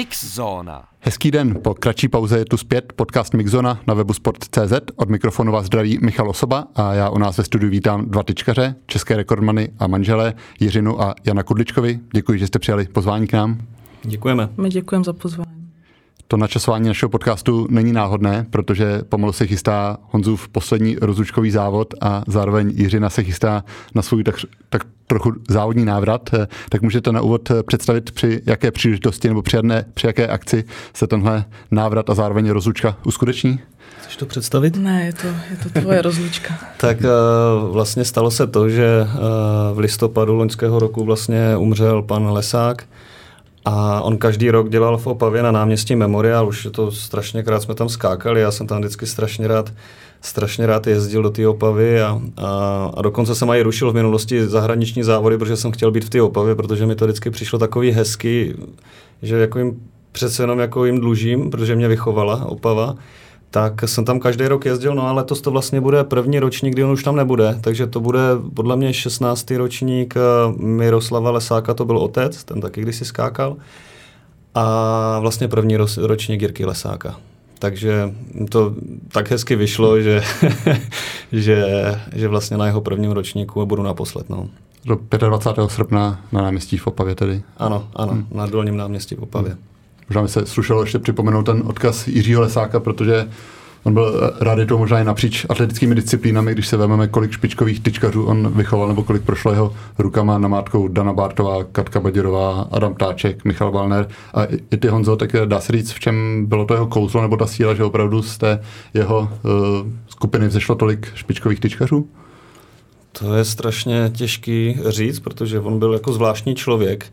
Mixzóna. Hezký den, po kratší pauze je tu zpět podcast Mixzona na webu sport.cz. Od mikrofonu vás zdraví Michal Osoba a já u nás ve studiu vítám dva tyčkaře, české rekordmany a manželé Jiřinu a Jana Kudličkovi. Děkuji, že jste přijali pozvání k nám. Děkujeme. My děkujeme za pozvání. To načasování našeho podcastu není náhodné, protože pomalu se chystá Honzův poslední rozlučkový závod a zároveň Jiřina se chystá na svůj tak, tak trochu závodní návrat. Tak můžete na úvod představit, při jaké příležitosti nebo při, jedné, při jaké akci se tenhle návrat a zároveň rozlučka uskuteční? Chceš to představit? Ne, je to, je to tvoje rozlučka. tak uh, vlastně stalo se to, že uh, v listopadu loňského roku vlastně umřel pan Lesák, a on každý rok dělal v Opavě na náměstí Memorial, už je to strašně krát jsme tam skákali, já jsem tam vždycky strašně rád, strašně rád jezdil do té Opavy a, a, a dokonce jsem i rušil v minulosti zahraniční závody, protože jsem chtěl být v té Opavě, protože mi to vždycky přišlo takový hezky, že jako jim přece jenom jako jim dlužím, protože mě vychovala Opava tak jsem tam každý rok jezdil, no ale letos to vlastně bude první ročník, kdy on už tam nebude, takže to bude podle mě 16. ročník eh, Miroslava Lesáka, to byl otec, ten taky kdysi skákal, a vlastně první ročník Jirky Lesáka. Takže to tak hezky vyšlo, že, že, že vlastně na jeho prvním ročníku budu naposled. No. Do 25. srpna na náměstí v Opavě tedy. Ano, ano, hmm. na dolním náměstí v Opavě. Hmm. Možná mi se slušelo ještě připomenout ten odkaz Jiřího Lesáka, protože on byl rádi to možná i napříč atletickými disciplínami, když se vezmeme, kolik špičkových tyčkařů on vychoval, nebo kolik prošlo jeho rukama namátkou Dana Bartová, Katka Baděrová, Adam Táček, Michal Balner a i ty Honzo, tak dá se říct, v čem bylo to jeho kouzlo nebo ta síla, že opravdu z té jeho uh, skupiny vzešlo tolik špičkových tyčkařů? To je strašně těžký říct, protože on byl jako zvláštní člověk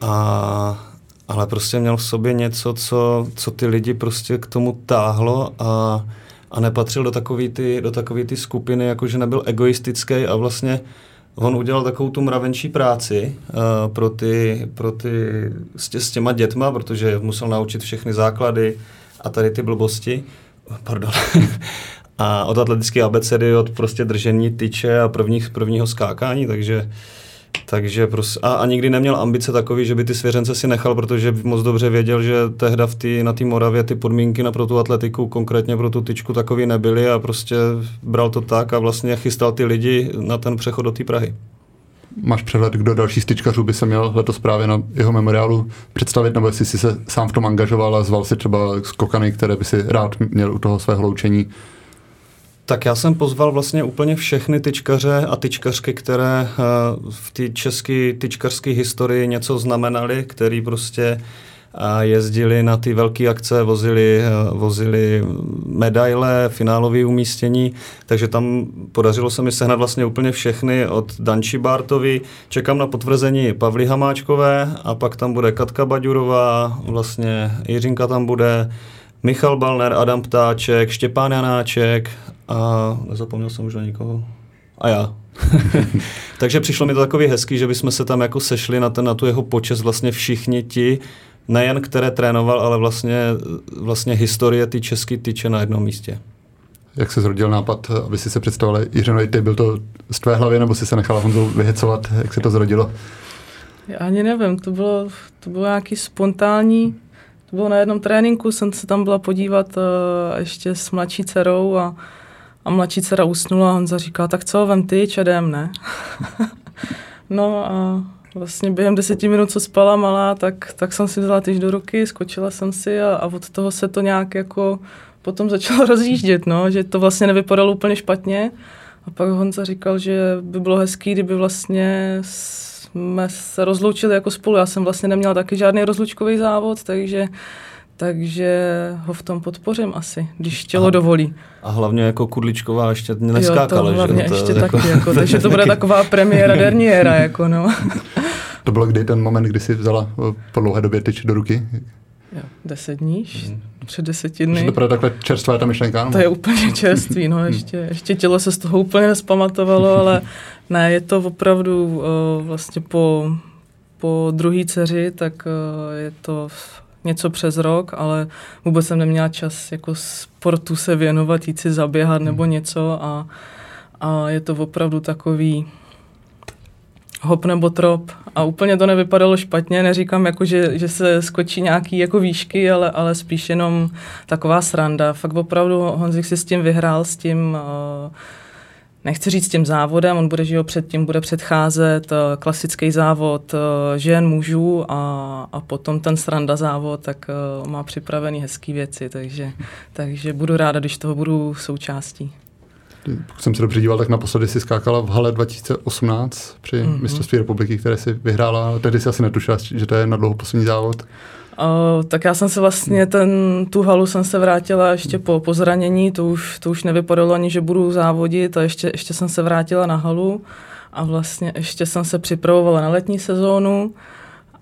a ale prostě měl v sobě něco, co, co ty lidi prostě k tomu táhlo a, a nepatřil do takové ty, do takový ty skupiny, jakože nebyl egoistický a vlastně on udělal takovou tu mravenčí práci uh, pro ty, pro ty s, tě, s těma dětma, protože musel naučit všechny základy a tady ty blbosti. Pardon. a od atletické abecedy, od prostě držení tyče a prvních, prvního skákání, takže uh, takže prostě, a, a nikdy neměl ambice takový, že by ty svěřence si nechal, protože moc dobře věděl, že tehda v tý, na té Moravě ty podmínky na pro tu atletiku, konkrétně pro tu tyčku, takový nebyly a prostě bral to tak a vlastně chystal ty lidi na ten přechod do té Prahy. Máš přehled, kdo další styčkařů by se měl letos právě na jeho memoriálu představit, nebo jestli jsi se sám v tom angažoval a zval si třeba skokany, které by si rád měl u toho svého loučení tak já jsem pozval vlastně úplně všechny tyčkaře a tyčkařky, které eh, v té české tyčkařské historii něco znamenaly, který prostě eh, jezdili na ty velké akce, vozili, eh, vozili medaile, finálové umístění, takže tam podařilo se mi sehnat vlastně úplně všechny od Danči Bartovi, čekám na potvrzení Pavly Hamáčkové a pak tam bude Katka Baďurová, vlastně Jiřinka tam bude, Michal Balner, Adam Ptáček, Štěpán Janáček a nezapomněl jsem už na nikoho. A já. Takže přišlo mi to takový hezký, že bychom se tam jako sešli na, ten, na tu jeho počest vlastně všichni ti, nejen které trénoval, ale vlastně, vlastně historie ty české tyče na jednom místě. Jak se zrodil nápad, aby si se představili Jiřino, ty byl to z tvé hlavy, nebo si se nechala Honzou vyhecovat, jak se to zrodilo? Já ani nevím, to bylo, to bylo nějaký spontánní, to bylo na jednom tréninku, jsem se tam byla podívat uh, ještě s mladší dcerou a a mladší dcera usnula a Honza říká, tak co, vem ty, čedem, ne? no a vlastně během deseti minut, co spala malá, tak, tak jsem si vzala tyž do ruky, skočila jsem si a, a od toho se to nějak jako potom začalo rozjíždět, no, že to vlastně nevypadalo úplně špatně. A pak Honza říkal, že by bylo hezký, kdyby vlastně jsme se rozloučili jako spolu. Já jsem vlastně neměla taky žádný rozlučkový závod, takže takže ho v tom podpořím asi, když tělo a, dovolí. A hlavně jako Kudličková ještě neskákala, jo, to hlavně že? ještě to, taky, jako, jako, takže to bude taková premiéra derniéra, jako no. To bylo kdy ten moment, kdy jsi vzala eh, po dlouhé době tyč do ruky? Jo, deset dní, mm. před deseti dny. To je takhle čerstvá ta myšlenka? No? To je úplně čerstvý, no, ještě, ještě tělo se z toho úplně nespamatovalo, ale ne, je to opravdu uh, vlastně po, po druhý dceři, tak uh, je to něco přes rok, ale vůbec jsem neměla čas jako sportu se věnovat, jít si zaběhat nebo hmm. něco a, a je to opravdu takový hop nebo trop a úplně to nevypadalo špatně, neříkám jako, že, že se skočí nějaký jako výšky, ale, ale spíš jenom taková sranda. Fakt opravdu Honzik si s tím vyhrál, s tím uh, nechci říct tím závodem, on bude, že jo, předtím bude předcházet uh, klasický závod uh, žen, mužů a, a potom ten sranda závod, tak uh, má připravený hezký věci, takže, takže budu ráda, když toho budu součástí. Pokud jsem se dobře díval, tak naposledy si skákala v hale 2018 při mm-hmm. mistrovství republiky, které si vyhrála. Tehdy si asi netušila, že to je na dlouho poslední závod. Uh, tak já jsem se vlastně, ten, tu halu jsem se vrátila ještě po, po zranění, to už, to už nevypadalo ani, že budu závodit a ještě, ještě jsem se vrátila na halu a vlastně ještě jsem se připravovala na letní sezónu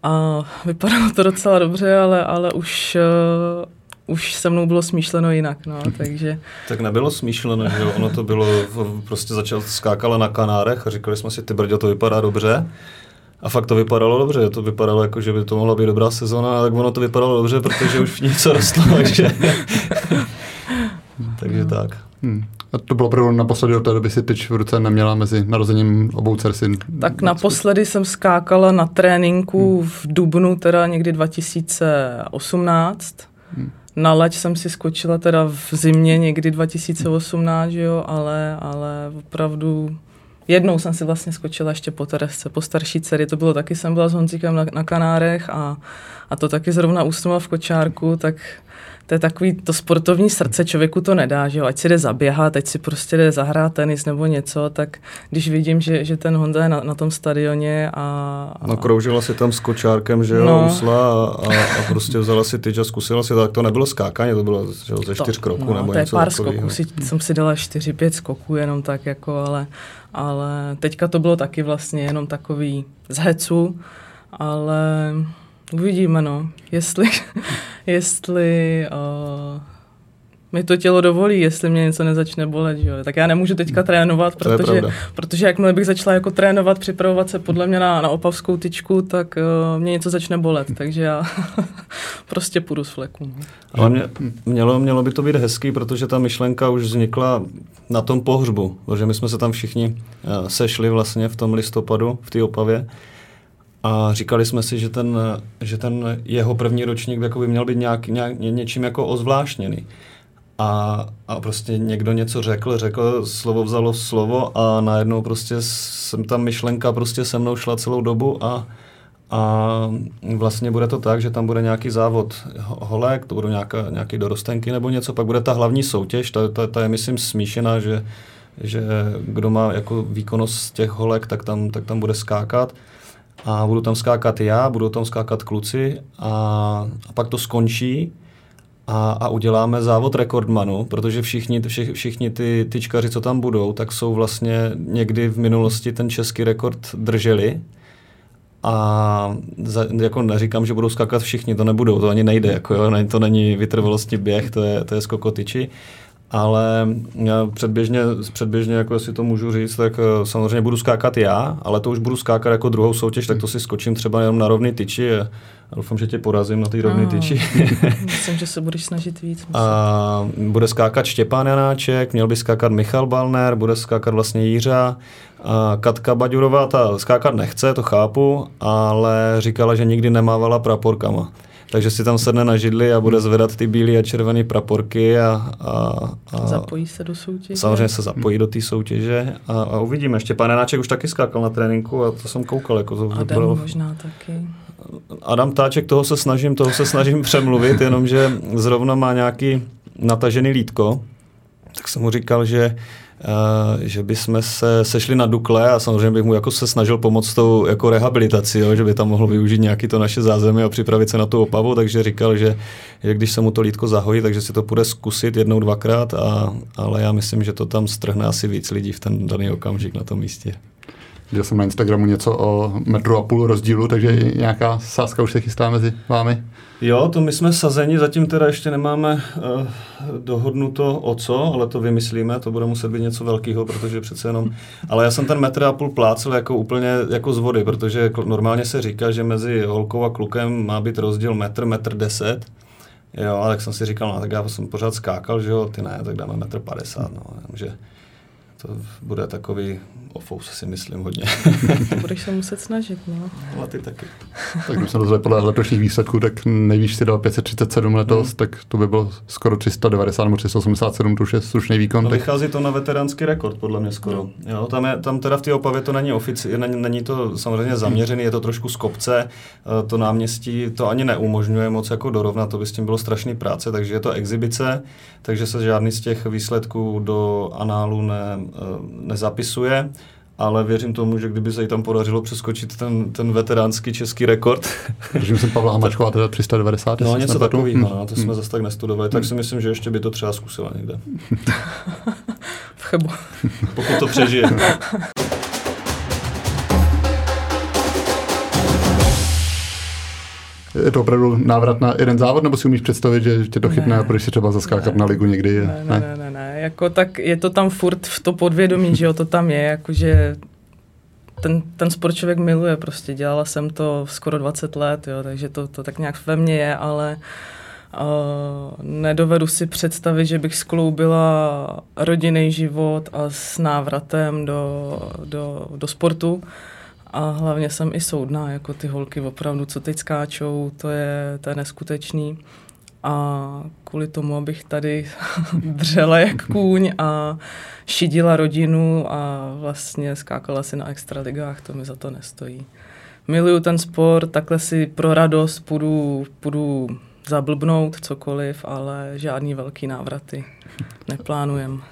a vypadalo to docela dobře, ale, ale už, uh, už se mnou bylo smýšleno jinak, no, takže... Tak nebylo smýšleno, že ono to bylo, prostě začal skákala na Kanárech a říkali jsme si, ty brdě, to vypadá dobře. A fakt to vypadalo dobře, to vypadalo jako, že by to mohla být dobrá sezona, tak ono to vypadalo dobře, protože už něco rostlo, takže... takže tak. Hmm. A to bylo opravdu naposledy od té doby si tyč v ruce neměla mezi narozením obou dcer si. Tak naposledy jsem skákala na tréninku hmm. v Dubnu, teda někdy 2018. Hmm. Na leď jsem si skočila teda v zimě někdy 2018, jo, ale, ale opravdu Jednou jsem si vlastně skočila ještě po teresce, po starší dcery, to bylo taky, jsem byla s Honzíkem na, na Kanárech a, a to taky zrovna usnula v kočárku, tak to je takový, to sportovní srdce člověku to nedá, že jo, ať si jde zaběhat, ať si prostě jde zahrát tenis nebo něco, tak když vidím, že, že ten Honda je na, na tom stadioně a, a... No kroužila si tam s kočárkem, že jo, no. usla a, a, prostě vzala si tyč a zkusila si, tak to nebylo skákání, to bylo že jo, ze čtyř kroků no, nebo to něco je pár skoků, si, jsem si dala čtyři, pět skoků jenom tak jako, ale, ale teďka to bylo taky vlastně jenom takový z hecu, ale Uvidíme, no. Jestli, jestli uh, mi to tělo dovolí, jestli mě něco nezačne bolet, že jo. Tak já nemůžu teďka trénovat, protože, protože jakmile bych začala jako trénovat, připravovat se podle mě na, na opavskou tyčku, tak uh, mě něco začne bolet, takže já prostě půjdu z fleku. No. Ale mě, mělo, mělo by to být hezký, protože ta myšlenka už vznikla na tom pohřbu, protože my jsme se tam všichni uh, sešli vlastně v tom listopadu, v té opavě a říkali jsme si, že ten, že ten jeho první ročník jako by měl být nějak, nějak, něčím jako ozvláštněný. A, a prostě někdo něco řekl, řekl, slovo vzalo slovo a najednou prostě jsem ta myšlenka prostě se mnou šla celou dobu a, a vlastně bude to tak, že tam bude nějaký závod holek, to budou nějaká, nějaký dorostenky nebo něco, pak bude ta hlavní soutěž, ta, ta, ta je myslím smíšená, že, že kdo má jako výkonnost těch holek, tak tam, tak tam bude skákat a budu tam skákat já, budou tam skákat kluci a, a pak to skončí a, a uděláme závod rekordmanu, protože všichni, vši, všichni ty tyčkaři, co tam budou, tak jsou vlastně někdy v minulosti ten český rekord drželi. A za, jako neříkám, že budou skákat všichni, to nebudou, to ani nejde, jako jo, to není vytrvalosti běh, to je, to je skokotyči, ale já předběžně, předběžně, jako si to můžu říct, tak eh, samozřejmě budu skákat já, ale to už budu skákat jako druhou soutěž, tak to si skočím třeba jenom na rovný tyči a doufám, že tě porazím na té rovné tyči. Myslím, že se budeš snažit víc. Myslím. A bude skákat Štěpán Janáček, měl by skákat Michal Balner, bude skákat vlastně Jířa, a Katka Baďurová, ta skákat nechce, to chápu, ale říkala, že nikdy nemávala praporkama takže si tam sedne na židli a bude zvedat ty bílé a červené praporky a, a, a zapojí se do soutěže. Samozřejmě se zapojí do té soutěže a, a uvidíme. Ještě pan Renáček už taky skákal na tréninku a to jsem koukal. Jako to Adam bylo... možná taky. Adam Táček, toho se snažím, toho se snažím přemluvit, jenomže zrovna má nějaký natažený lítko, tak jsem mu říkal, že Uh, že bychom se sešli na Dukle a samozřejmě bych mu jako se snažil pomoct tou jako rehabilitaci, jo, že by tam mohl využít nějaký to naše zázemí a připravit se na tu opavu, takže říkal, že, že když se mu to lítko zahojí, takže si to půjde zkusit jednou, dvakrát, a, ale já myslím, že to tam strhne asi víc lidí v ten daný okamžik na tom místě. Viděl jsem na Instagramu něco o metru a půl rozdílu, takže nějaká sázka už se chystá mezi vámi? Jo, to my jsme sazeni, zatím teda ještě nemáme uh, dohodnuto o co, ale to vymyslíme, to bude muset být něco velkého, protože přece jenom... Ale já jsem ten metr a půl plácel jako úplně jako z vody, protože normálně se říká, že mezi holkou a klukem má být rozdíl metr, metr deset. Jo, ale tak jsem si říkal, no tak já jsem pořád skákal, že jo, ty ne, tak dáme metr padesát, no, že to bude takový ofous, si myslím hodně. Budeš se muset snažit, no. Ale ty taky. tak když jsem rozhodl podle letošních výsledků, tak nejvíc si dal 537 letos, hmm. tak to by bylo skoro 390 nebo 387, to už je slušný výkon. No, tak... vychází to na veteránský rekord, podle mě skoro. No. Jo, tam, je, tam teda v té Opavě to není ofici, není, není to samozřejmě zaměřený, je to trošku z kopce, eh, to náměstí to ani neumožňuje moc jako dorovnat, to by s tím bylo strašný práce, takže je to exibice, takže se žádný z těch výsledků do análu ne, nezapisuje ale věřím tomu, že kdyby se jí tam podařilo přeskočit ten, ten veteránský český rekord. Držím jsem Pavla Hamačková teda 390. No něco takového, no, to jsme hmm. zase tak nestudovali, tak si myslím, že ještě by to třeba zkusila někde. v Chebu. Pokud to přežije. Je to opravdu návrat na jeden závod, nebo si umíš představit, že tě to chytne ne, a si třeba zaskákat ne, na ligu někdy? Ne, ne, ne, ne, ne, jako tak je to tam furt v to podvědomí, že jo, to tam je, jakože ten, ten sport člověk miluje prostě, dělala jsem to skoro 20 let, jo, takže to, to tak nějak ve mně je, ale uh, nedovedu si představit, že bych skloubila rodinný život a s návratem do, do, do sportu. A hlavně jsem i soudná, jako ty holky opravdu, co teď skáčou, to je, to je neskutečný. A kvůli tomu, abych tady dřela jak kůň a šidila rodinu a vlastně skákala si na extraligách, to mi za to nestojí. Miluju ten sport, takhle si pro radost půjdu, půjdu zablbnout cokoliv, ale žádný velký návraty neplánujem.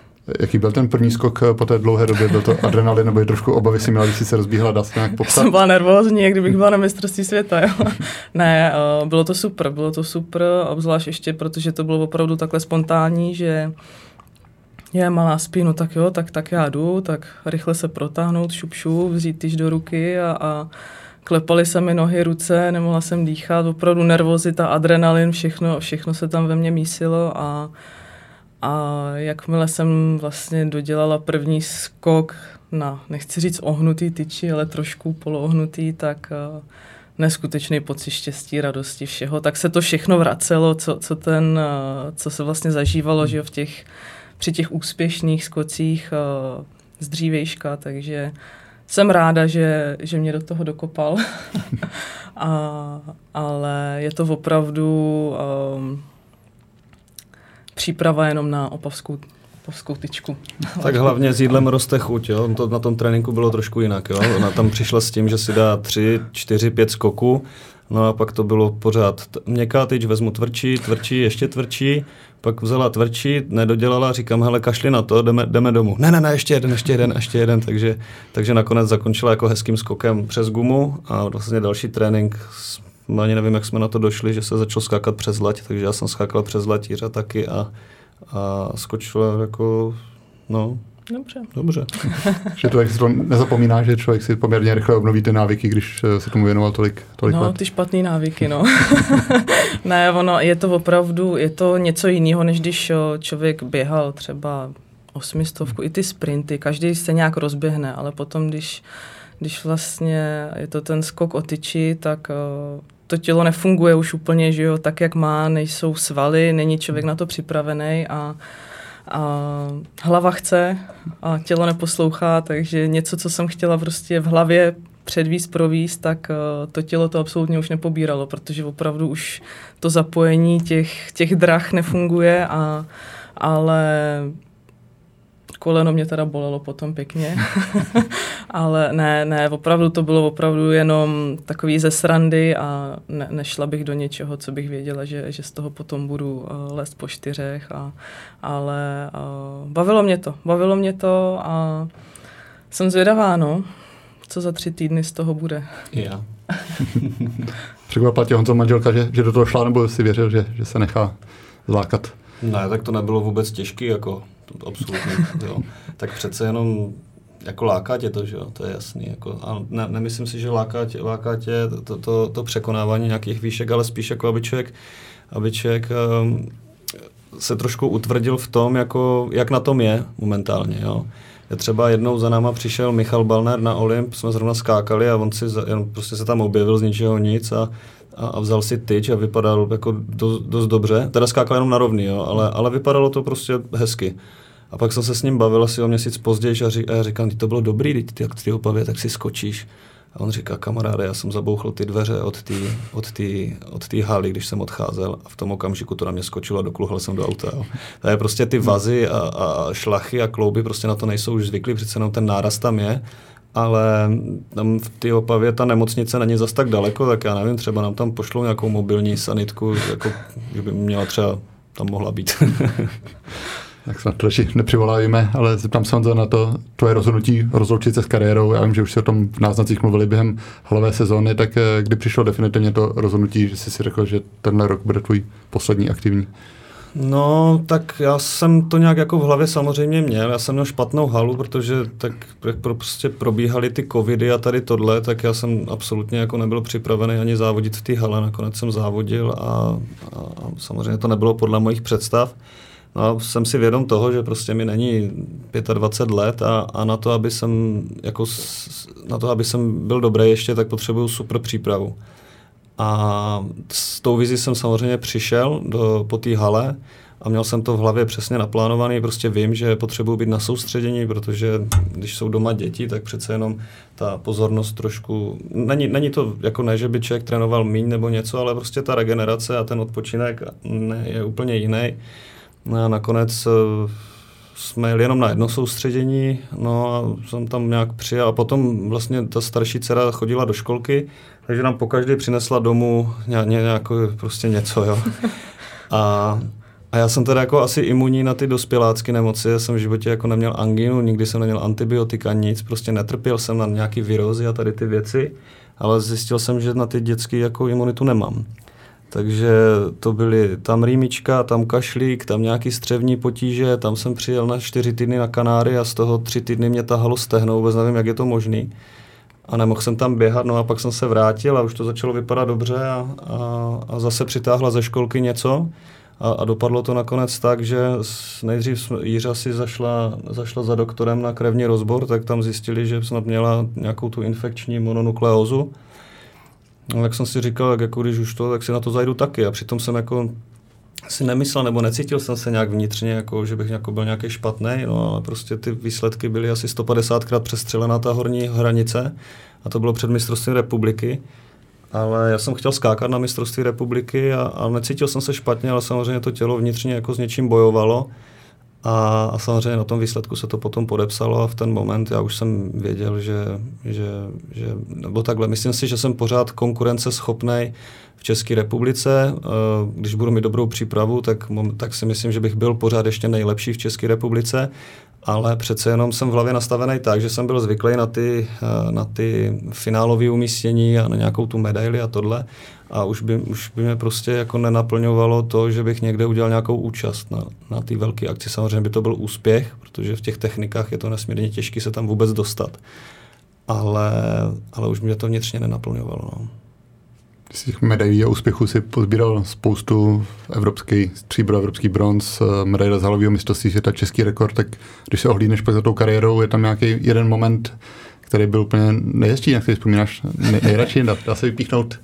Jaký byl ten první skok eh, po té dlouhé době? Byl to adrenalin nebo je trošku obavy si měla, když si se rozbíhala, dá se nějak popsat? Jsem byla nervózní, jak kdybych byla na mistrovství světa. Jo. ne, uh, bylo to super, bylo to super, obzvlášť ještě, protože to bylo opravdu takhle spontánní, že je malá spínu, tak jo, tak, tak já jdu, tak rychle se protáhnout, šup, šup, vzít tyž do ruky a, a klepaly se mi nohy, ruce, nemohla jsem dýchat, opravdu nervozita, adrenalin, všechno, všechno se tam ve mně mísilo a a jakmile jsem vlastně dodělala první skok na, nechci říct ohnutý tyči, ale trošku poloohnutý, tak uh, neskutečný pocit štěstí, radosti, všeho. Tak se to všechno vracelo, co, co, ten, uh, co se vlastně zažívalo že v těch, při těch úspěšných skocích uh, z dřívejška, takže jsem ráda, že, že mě do toho dokopal. a, ale je to opravdu um, příprava jenom na opavskou opavskou tyčku. Tak hlavně s jídlem roste chuť, jo? To na tom tréninku bylo trošku jinak. Jo? Ona tam přišla s tím, že si dá tři, čtyři, pět skoků, no a pak to bylo pořád měkká tyč, vezmu tvrdší, tvrdší, ještě tvrdší, pak vzala tvrdší, nedodělala, říkám, hele, kašli na to, jdeme, jdeme domů. Ne, ne, ne, ještě jeden, ještě jeden, ještě jeden, takže, takže nakonec zakončila jako hezkým skokem přes gumu a vlastně další trénink ani nevím, jak jsme na to došli, že se začal skákat přes lať, takže já jsem skákal přes latíře taky a, a skočil jako, no, Dobře. Dobře. že člověk si to nezapomíná, že člověk si poměrně rychle obnoví ty návyky, když se tomu věnoval tolik, tolik no, let. ty špatné návyky, no. ne, ono, je to opravdu, je to něco jiného, než když člověk běhal třeba osmistovku, i ty sprinty, každý se nějak rozběhne, ale potom, když když vlastně je to ten skok o tyči, tak uh, to tělo nefunguje už úplně, že jo, tak, jak má, nejsou svaly, není člověk na to připravený a, a hlava chce a tělo neposlouchá, takže něco, co jsem chtěla prostě v hlavě předvíst, províst, tak uh, to tělo to absolutně už nepobíralo, protože opravdu už to zapojení těch, těch drah nefunguje, a, ale koleno mě teda bolelo potom pěkně, ale ne, ne, opravdu to bylo opravdu jenom takový ze srandy a ne, nešla bych do něčeho, co bych věděla, že, že z toho potom budu uh, lézt po čtyřech, a, ale uh, bavilo mě to, bavilo mě to a jsem zvědavá, no, co za tři týdny z toho bude. Já. Překvapila tě Honzo manželka, že, že do toho šla, nebo si věřil, že, že se nechá zlákat? Ne, tak to nebylo vůbec těžký, jako absolutně, jo. Tak přece jenom jako láká tě to, že jo, to je jasný. Jako, a ne, nemyslím si, že láká tě, láká tě to, to, to, překonávání nějakých výšek, ale spíš jako aby člověk, aby člověk um, se trošku utvrdil v tom, jako, jak na tom je momentálně. Jo. Je třeba jednou za náma přišel Michal Balner na Olymp, jsme zrovna skákali a on si jen prostě se tam objevil z ničeho nic a a, a vzal si tyč a vypadal jako dost, dost dobře. Teda skákal jenom na rovný, jo, ale, ale vypadalo to prostě hezky. A pak jsem se s ním bavil asi o měsíc později a, ří, a říkám, ty to bylo dobrý, ty, ty, jak ty opavě, tak si skočíš. A on říká, kamaráde, já jsem zabouchl ty dveře od té od tý, od haly, když jsem odcházel a v tom okamžiku to na mě skočilo a dokluhl jsem do auta. Jo. Je prostě ty vazy a, a šlachy a klouby prostě na to nejsou už zvyklí, přece jenom ten náraz tam je ale tam v té Opavě ta nemocnice není zas tak daleko, tak já nevím, třeba nám tam pošlou nějakou mobilní sanitku, jako, že by měla třeba tam mohla být. tak snad to radši nepřivoláváme, ale zeptám se na to tvoje rozhodnutí rozloučit se s kariérou. Já vím, že už se o tom v náznacích mluvili během hlavé sezóny, tak eh, kdy přišlo definitivně to rozhodnutí, že jsi si řekl, že tenhle rok bude tvůj poslední aktivní? No, tak já jsem to nějak jako v hlavě samozřejmě měl. Já jsem měl špatnou halu, protože tak prostě probíhaly ty covidy a tady tohle, tak já jsem absolutně jako nebyl připravený ani závodit v té hale. Nakonec jsem závodil a, a, a samozřejmě to nebylo podle mojich představ. No a jsem si vědom toho, že prostě mi není 25 let a, a na to, aby jsem jako na to, aby jsem byl dobrý ještě, tak potřebuju super přípravu. A s tou vizí jsem samozřejmě přišel do, po té hale a měl jsem to v hlavě přesně naplánovaný, prostě vím, že potřebuji být na soustředění, protože když jsou doma děti, tak přece jenom ta pozornost trošku, není, není to jako ne, že by člověk trénoval míň nebo něco, ale prostě ta regenerace a ten odpočinek ne, je úplně jiný. No a nakonec eh, jsme jeli jenom na jedno soustředění, no a jsem tam nějak přijel a potom vlastně ta starší dcera chodila do školky, takže nám pokaždé přinesla domů nějak, nějak, prostě něco, jo. A, a já jsem teda jako asi imunní na ty dospělácké nemoci, já jsem v životě jako neměl anginu, nikdy jsem neměl antibiotika, nic, prostě netrpěl jsem na nějaký virózy a tady ty věci, ale zjistil jsem, že na ty dětské jako imunitu nemám. Takže to byly tam rýmička, tam kašlík, tam nějaký střevní potíže, tam jsem přijel na čtyři týdny na Kanáry a z toho tři týdny mě tahalo stehnou, vůbec nevím, jak je to možný. A nemohl jsem tam běhat, no a pak jsem se vrátil a už to začalo vypadat dobře a, a, a zase přitáhla ze školky něco. A, a dopadlo to nakonec tak, že nejdřív Jiřa si zašla, zašla za doktorem na krevní rozbor, tak tam zjistili, že snad měla nějakou tu infekční mononukleózu. No, jak jsem si říkal, jako když už to, tak si na to zajdu taky. A přitom jsem jako si nemyslel nebo necítil jsem se nějak vnitřně, jako, že bych jako byl nějaký špatný, no, ale prostě ty výsledky byly asi 150krát přestřelená ta horní hranice a to bylo před mistrovstvím republiky. Ale já jsem chtěl skákat na mistrovství republiky a, a necítil jsem se špatně, ale samozřejmě to tělo vnitřně jako s něčím bojovalo. A, a samozřejmě na tom výsledku se to potom podepsalo a v ten moment já už jsem věděl, že, že, že nebo takhle, myslím si, že jsem pořád konkurenceschopný v České republice. Eh, když budu mít dobrou přípravu, tak, tak si myslím, že bych byl pořád ještě nejlepší v České republice, ale přece jenom jsem v hlavě nastavený tak, že jsem byl zvyklý na ty, eh, na ty finálové umístění a na nějakou tu medaili a tohle a už by, už by mě prostě jako nenaplňovalo to, že bych někde udělal nějakou účast na, na ty velké akci. Samozřejmě by to byl úspěch, protože v těch technikách je to nesmírně těžké se tam vůbec dostat. Ale, ale už mě to vnitřně nenaplňovalo. No. Z těch medailí a úspěchů si pozbíral spoustu evropský stříbro, evropský bronz, eh, medaile z halového mistrovství světa, český rekord, tak když se ohlídneš pak za tou kariérou, je tam nějaký jeden moment, který byl úplně nejhezčí, na který vzpomínáš nejradši, dá, dá se vypíchnout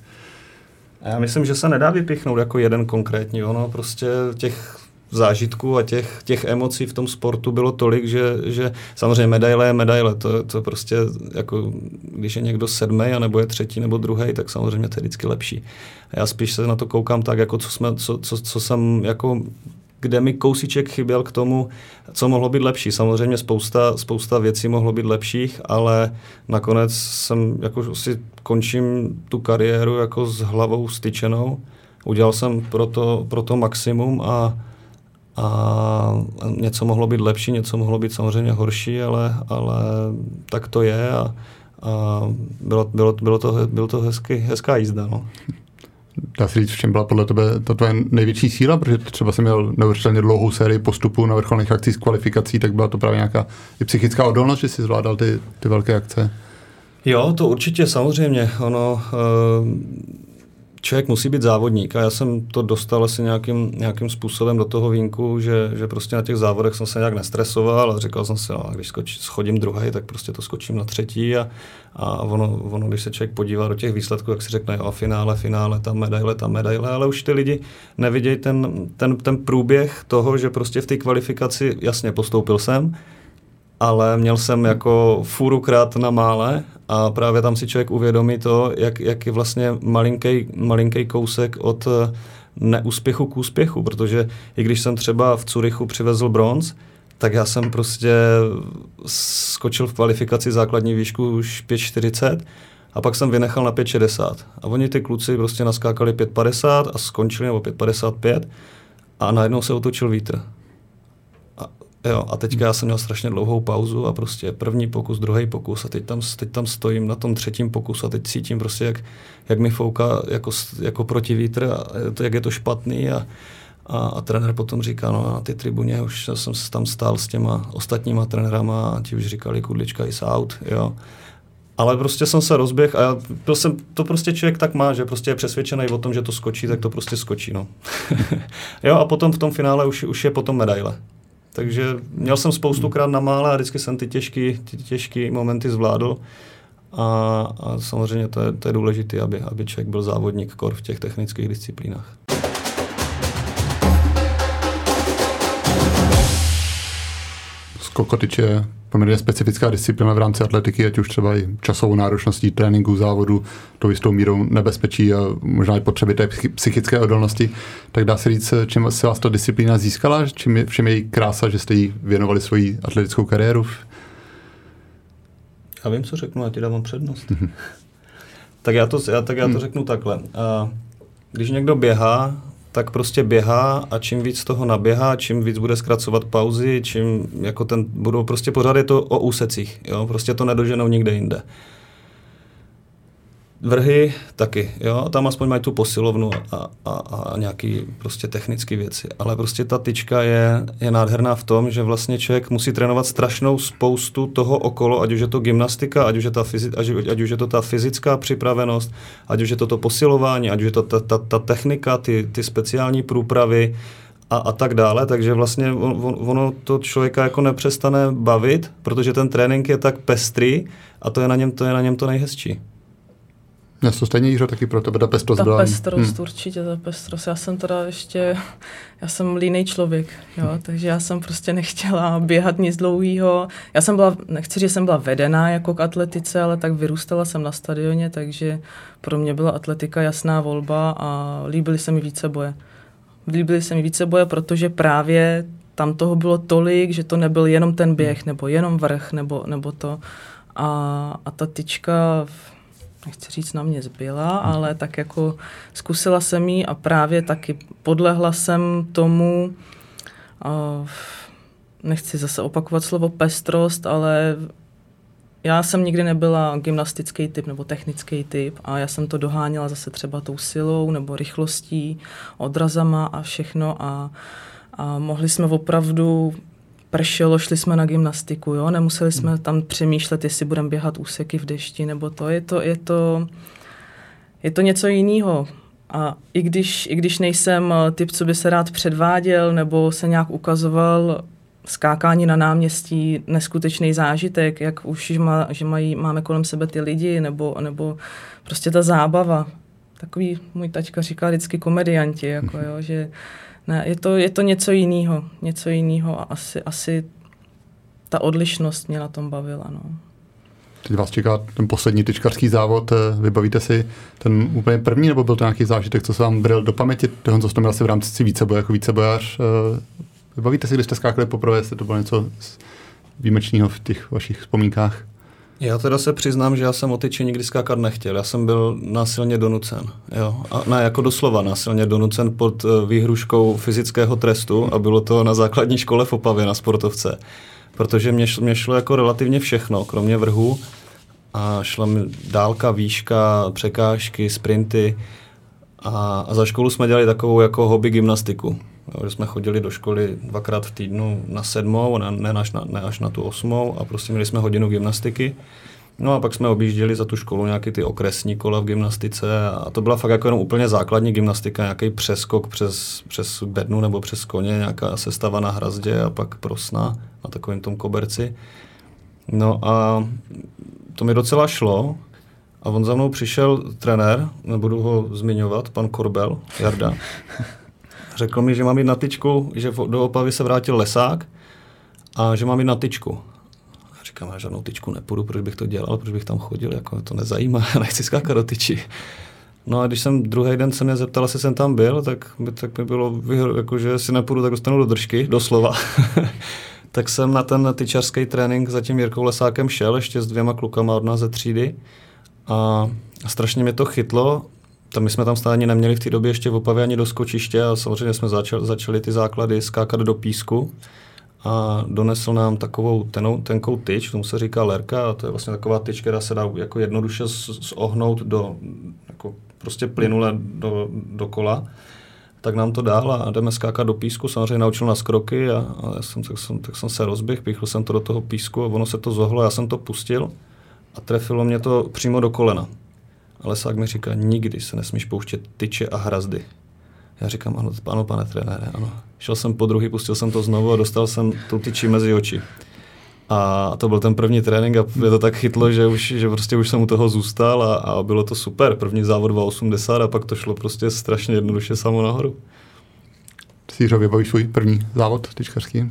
já myslím, že se nedá vypichnout jako jeden konkrétní. Ono prostě těch zážitků a těch, těch emocí v tom sportu bylo tolik, že, že samozřejmě medaile je medaile. To, to prostě jako, když je někdo sedmý, nebo je třetí nebo druhý, tak samozřejmě to je vždycky lepší. A já spíš se na to koukám tak, jako co, jsme, co, co, co jsem jako kde mi kousíček chyběl k tomu, co mohlo být lepší. Samozřejmě spousta, spousta věcí mohlo být lepších, ale nakonec jsem jako si končím tu kariéru jako s hlavou styčenou. Udělal jsem pro to, pro to maximum a, a něco mohlo být lepší, něco mohlo být samozřejmě horší, ale, ale tak to je a, a bylo, bylo, bylo to, bylo to hezky, hezká jízda. No dá se říct, v čem byla podle tebe ta tvoje největší síla, protože třeba jsem měl neuvěřitelně dlouhou sérii postupů na vrcholných akcích s kvalifikací, tak byla to právě nějaká i psychická odolnost, že si zvládal ty, ty velké akce. Jo, to určitě samozřejmě. Ono, uh, člověk musí být závodník a já jsem to dostal asi nějakým, nějakým způsobem do toho vínku, že, že prostě na těch závodech jsem se nějak nestresoval a říkal jsem si, no, když skoč, schodím druhý, tak prostě to skočím na třetí a, a ono, ono, když se člověk podívá do těch výsledků, tak si řekne, jo, finále, finále, ta medaile, ta medaile, ale už ty lidi nevidějí ten, ten, ten průběh toho, že prostě v té kvalifikaci, jasně, postoupil jsem, ale měl jsem jako fůru krát na mále a právě tam si člověk uvědomí to, jak, jak je vlastně malinký, malinký kousek od eh, neúspěchu k úspěchu, protože i když jsem třeba v Curychu přivezl bronz, tak já jsem prostě skočil v kvalifikaci základní výšku už 5,40 a pak jsem vynechal na 5,60. A oni ty kluci prostě naskákali 5,50 a skončili nebo 5,55 a najednou se otočil vítr. Jo, a teďka já jsem měl strašně dlouhou pauzu a prostě první pokus, druhý pokus a teď tam, teď tam stojím na tom třetím pokusu a teď cítím prostě, jak, jak mi fouká jako, jako proti vítr a to, jak je to špatný a, a, a trenér potom říká, no na ty tribuně už jsem tam stál s těma ostatníma trenérama a ti už říkali, kudlička is out, jo. Ale prostě jsem se rozběh a já, to, jsem, to prostě člověk tak má, že prostě je přesvědčený o tom, že to skočí, tak to prostě skočí, no. jo, a potom v tom finále už, už je potom medaile. Takže měl jsem spoustukrát na mále a vždycky jsem ty těžké ty těžký momenty zvládl. A, a samozřejmě to je, to je důležité, aby, aby člověk byl závodník kor v těch technických disciplínách. Skokotyč je poměrně specifická disciplína v rámci atletiky, ať už třeba i časovou náročností tréninku, závodu, to jistou mírou nebezpečí a možná i potřeby té psychické odolnosti, tak dá se říct, čím se vás ta disciplína získala, čím je, všem její krása, že jste jí věnovali svoji atletickou kariéru? Já vím, co řeknu, já ti dávám přednost. tak já to, já, tak já to hmm. řeknu takhle. A když někdo běhá tak prostě běhá a čím víc toho naběhá, čím víc bude zkracovat pauzy, čím jako ten, budou prostě pořád je to o úsecích, jo, prostě to nedoženou nikde jinde. Vrhy taky, jo, tam aspoň mají tu posilovnu a, a, a nějaký prostě technické věci, ale prostě ta tyčka je, je nádherná v tom, že vlastně člověk musí trénovat strašnou spoustu toho okolo, ať už je to gymnastika, ať už je, ta fyzi, ať, ať už je to ta fyzická připravenost, ať už je to to posilování, ať už je to ta, ta, ta technika, ty, ty speciální průpravy, a, a tak dále, takže vlastně on, ono to člověka jako nepřestane bavit, protože ten trénink je tak pestrý a to je na něm to, je na něm to nejhezčí. Já to stejně, Jiřo, taky pro tebe ta pestrost Ta byla. pestrost, hmm. určitě ta pestrost. Já jsem teda ještě, já jsem línej člověk, jo, hmm. takže já jsem prostě nechtěla běhat nic dlouhého. Já jsem byla, nechci, že jsem byla vedená jako k atletice, ale tak vyrůstala jsem na stadioně, takže pro mě byla atletika jasná volba a líbily se mi více boje. Líbily se mi více boje, protože právě tam toho bylo tolik, že to nebyl jenom ten běh, nebo jenom vrch, nebo, nebo to. A, a ta tyčka nechci říct na mě zbyla, ale tak jako zkusila jsem ji a právě taky podlehla jsem tomu, uh, nechci zase opakovat slovo pestrost, ale já jsem nikdy nebyla gymnastický typ nebo technický typ a já jsem to doháněla zase třeba tou silou nebo rychlostí, odrazama a všechno a, a mohli jsme opravdu pršelo, šli jsme na gymnastiku, jo, nemuseli jsme hmm. tam přemýšlet, jestli budeme běhat úseky v dešti nebo to, je to, je to, je to něco jiného. A i když, i když nejsem eh, typ, co by se rád předváděl nebo se nějak ukazoval, skákání na náměstí, neskutečný zážitek, jak už, má, že mají, máme kolem sebe ty lidi, nebo, nebo prostě ta zábava. Takový můj tačka říká vždycky komedianti, jako jo, že ne, je to, je to něco jiného, něco jiného a asi, asi ta odlišnost mě na tom bavila. No. Teď vás čeká ten poslední tyčkarský závod. Eh, vybavíte si ten úplně první, nebo byl to nějaký zážitek, co se vám bril do paměti? Toho, co jste měl asi v rámci víceboje jako vícebojář. Eh, vybavíte si, když jste skákali poprvé, jestli to bylo něco výjimečného v těch vašich vzpomínkách? Já teda se přiznám, že já jsem o tyči nikdy skákat nechtěl. Já jsem byl násilně donucen. Jo. A ne, jako doslova násilně donucen pod eh, výhruškou fyzického trestu a bylo to na základní škole v Opavě na sportovce. Protože mě, šlo, mě šlo jako relativně všechno, kromě vrhu. A šla mi dálka, výška, překážky, sprinty. A, a za školu jsme dělali takovou jako hobby gymnastiku. Že jsme chodili do školy dvakrát v týdnu na sedmou, ne, ne, až, na, ne až na tu osmou a prostě měli jsme hodinu gymnastiky. No a pak jsme objížděli za tu školu nějaký ty okresní kola v gymnastice a to byla fakt jako jenom úplně základní gymnastika, nějaký přeskok přes, přes bednu nebo přes koně, nějaká sestava na hrazdě a pak prosna na takovém tom koberci. No a to mi docela šlo a on za mnou přišel trenér, nebudu ho zmiňovat, pan Korbel, Jarda. Řekl mi, že mám jít na tyčku, že do Opavy se vrátil lesák a že mám jít na tyčku. A říkám, já žádnou tyčku nepůjdu, proč bych to dělal, proč bych tam chodil, jako to nezajímá, nechci skákat do tyči. No a když jsem druhý den se mě zeptal, jestli jsem tam byl, tak, by, tak mi bylo, jako, že si nepůjdu, tak dostanu do držky, doslova. tak jsem na ten tyčarský trénink za tím Jirkou Lesákem šel, ještě s dvěma klukama od nás ze třídy. A strašně mě to chytlo. Tam my jsme tam stále neměli v té době ještě v Opavě ani do skočiště a samozřejmě jsme začali, začali ty základy skákat do písku a donesl nám takovou tenou, tenkou tyč, tomu se říká lerka a to je vlastně taková tyč, která se dá jako jednoduše zohnout do, jako prostě plynule do, do kola tak nám to dál a jdeme skákat do písku. Samozřejmě naučil nás kroky a, a já jsem, tak, jsem, tak jsem se rozběhl, píchl jsem to do toho písku a ono se to zohlo, já jsem to pustil a trefilo mě to přímo do kolena. Ale sák mi říká, nikdy se nesmíš pouštět tyče a hrazdy. Já říkám, ano, ano pane trenére, ano. Šel jsem po druhý, pustil jsem to znovu a dostal jsem tu tyči mezi oči. A to byl ten první trénink a mě to tak chytlo, že už, že prostě už jsem u toho zůstal a, a bylo to super. První závod 2,80 a pak to šlo prostě strašně jednoduše samo nahoru. Sířo, vybavíš svůj první závod tyčkařský?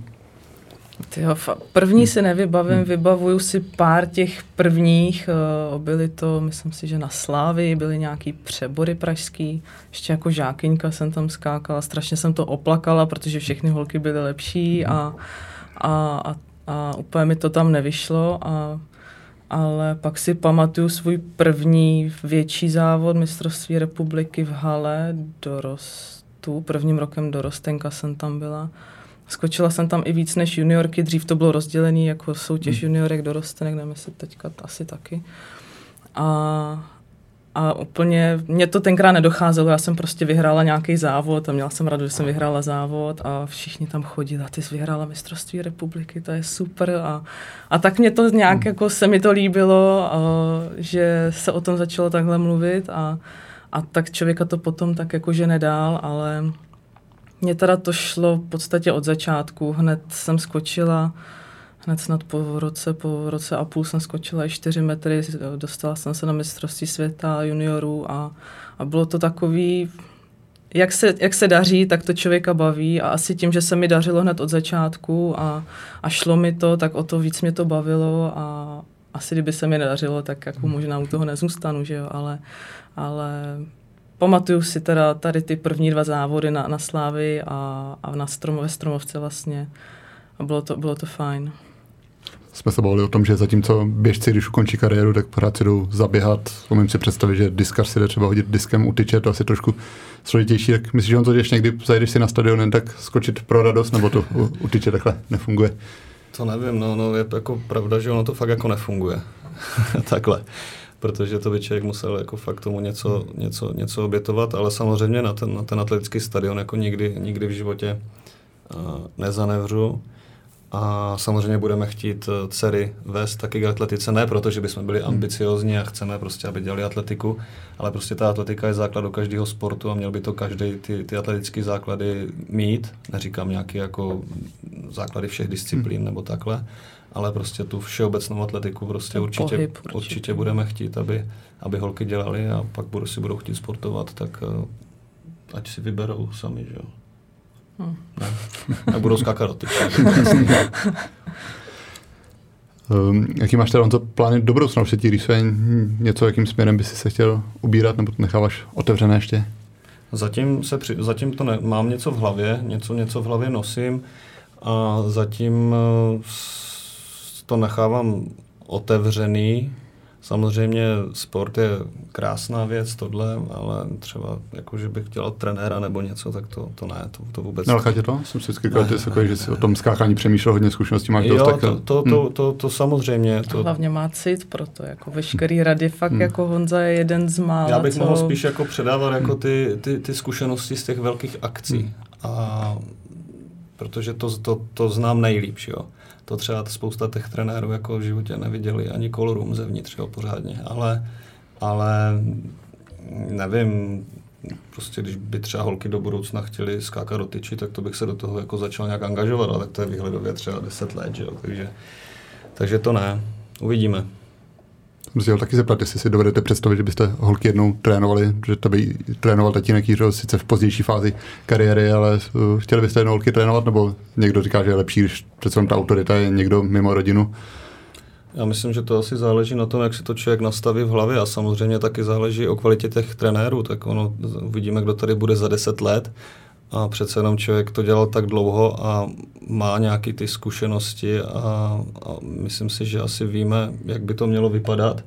Tyjo, první si nevybavím, hmm. vybavuju si pár těch prvních, uh, byly to, myslím si, že na Slávy, byly nějaký přebory pražský, ještě jako žákyňka jsem tam skákala, strašně jsem to oplakala, protože všechny holky byly lepší a, a, a a úplně mi to tam nevyšlo, a, ale pak si pamatuju svůj první větší závod mistrovství republiky v hale dorostu, prvním rokem dorostenka jsem tam byla. Skočila jsem tam i víc než juniorky, dřív to bylo rozdělené jako soutěž hmm. juniorek dorostenek, nevím jestli teďka asi taky. A, a úplně, mě to tenkrát nedocházelo, já jsem prostě vyhrála nějaký závod a měla jsem radost, že jsem vyhrála závod a všichni tam chodili a ty jsi vyhrála mistrovství republiky, to je super a, a tak mě to nějak, hmm. jako se mi to líbilo, a, že se o tom začalo takhle mluvit a, a tak člověka to potom tak jakože nedál, ale mně teda to šlo v podstatě od začátku, hned jsem skočila, hned snad po roce, po roce a půl jsem skočila i 4 metry, dostala jsem se na mistrovství světa juniorů a, a bylo to takový, jak se, jak se daří, tak to člověka baví. A asi tím, že se mi dařilo hned od začátku a, a šlo mi to, tak o to víc mě to bavilo. A asi kdyby se mi nedařilo, tak jako možná u toho nezůstanu, že jo, ale, ale pamatuju si teda tady ty první dva závody na, na Slávy a, a na Stromové Stromovce vlastně a bylo to, bylo to fajn jsme se bavili o tom, že zatímco běžci, když ukončí kariéru, tak pořád si jdou zaběhat. Umím si představit, že diskař si jde třeba hodit diskem u tyče, to asi trošku složitější. Tak myslíš, že on to když někdy zajdeš si na stadion, jen tak skočit pro radost, nebo to u, u tyče takhle nefunguje? To nevím, no, no je jako pravda, že ono to fakt jako nefunguje. takhle protože to by člověk musel jako fakt tomu něco, něco, něco obětovat, ale samozřejmě na ten, na ten atletický stadion jako nikdy, nikdy v životě uh, nezanevřu. A samozřejmě budeme chtít eh, dcery vést taky k atletice, ne proto, že bychom byli hmm. ambiciozní a chceme prostě, aby dělali atletiku, ale prostě ta atletika je základ do každého sportu a měl by to každý ty, ty atletické základy mít. Neříkám nějaký jako základy všech disciplín nebo takhle, ale prostě tu všeobecnou atletiku prostě určitě, pohyb, určitě, určitě budeme chtít, aby, aby holky dělali a pak budou, si budou chtít sportovat, tak eh, ať si vyberou sami, že jo. Hmm. Ne. Nebudou skákat do um, jaký máš teda to plány do budoucna? Už se ti rýsuje něco, jakým směrem by si se chtěl ubírat, nebo to necháváš otevřené ještě? Zatím, se při, zatím to ne, mám něco v hlavě, něco, něco v hlavě nosím a zatím uh, to nechávám otevřený, Samozřejmě sport je krásná věc, tohle, ale třeba jako, že bych dělal trenéra nebo něco, tak to, to ne, to, to vůbec. Nelechá tě to? Jsem si vždycky říkal, že jsi o tom skákání přemýšlel hodně zkušeností, máš jo, dost, tak... to, to, to, hmm. to, to, samozřejmě. To... hlavně má cit pro to, jako veškerý rady, fakt hmm. jako Honza je jeden z mála. Já bych co... mohl spíš jako předávat jako hmm. ty, ty, ty zkušenosti z těch velkých akcí. Hmm. A protože to, to, to znám nejlíp, jo To třeba spousta těch trenérů jako v životě neviděli ani kolorum zevnitř jo, pořádně, ale, ale nevím, prostě když by třeba holky do budoucna chtěli skákat do tyči, tak to bych se do toho jako začal nějak angažovat, ale tak to je výhledově třeba 10 let, jo? Takže, takže to ne. Uvidíme. Jsem si taky zeptat, jestli si dovedete představit, že byste holky jednou trénovali, že to by trénoval tatínek Jiřo sice v pozdější fázi kariéry, ale uh, chtěli byste jednou holky trénovat, nebo někdo říká, že je lepší, když přece ta autorita je někdo mimo rodinu? Já myslím, že to asi záleží na tom, jak si to člověk nastaví v hlavě a samozřejmě taky záleží o kvalitě těch trenérů, tak ono uvidíme, kdo tady bude za 10 let a přece jenom člověk to dělal tak dlouho a má nějaké ty zkušenosti a, a myslím si, že asi víme, jak by to mělo vypadat.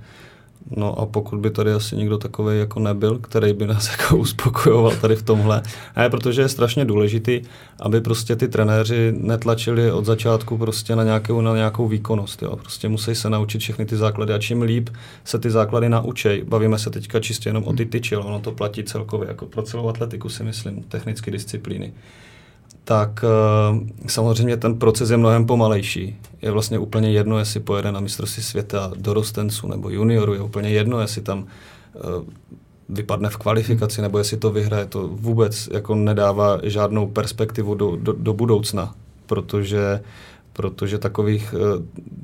No a pokud by tady asi nikdo takový jako nebyl, který by nás jako uspokojoval tady v tomhle, a je protože je strašně důležitý, aby prostě ty trenéři netlačili od začátku prostě na nějakou, na nějakou výkonnost. Jo. Prostě musí se naučit všechny ty základy a čím líp se ty základy naučej, bavíme se teďka čistě jenom o ty tyči, ale ono to platí celkově jako pro celou atletiku si myslím, technické disciplíny tak uh, samozřejmě ten proces je mnohem pomalejší. Je vlastně úplně jedno, jestli pojede na mistrovství světa dorostenců nebo junioru, je úplně jedno, jestli tam uh, vypadne v kvalifikaci nebo jestli to vyhraje. To vůbec jako nedává žádnou perspektivu do, do, do budoucna, protože protože takových uh,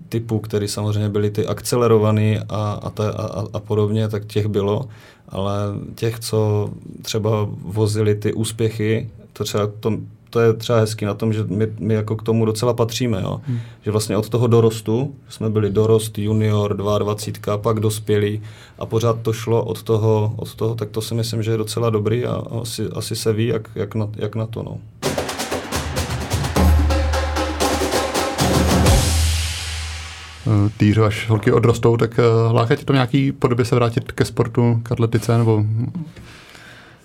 typů, které samozřejmě byly ty akcelerovaný a, a, ta, a, a podobně, tak těch bylo, ale těch, co třeba vozili ty úspěchy, to třeba to, to je třeba hezký na tom, že my, my jako k tomu docela patříme, jo. Hmm. Že vlastně od toho dorostu, jsme byli dorost, junior, 22, pak dospělí a pořád to šlo od toho, od toho, tak to si myslím, že je docela dobrý a asi, asi se ví, jak, jak, na, jak na to, no. Týřo, až holky odrostou, tak eh, láká tě to nějaký podobě se vrátit ke sportu, k atletice, nebo...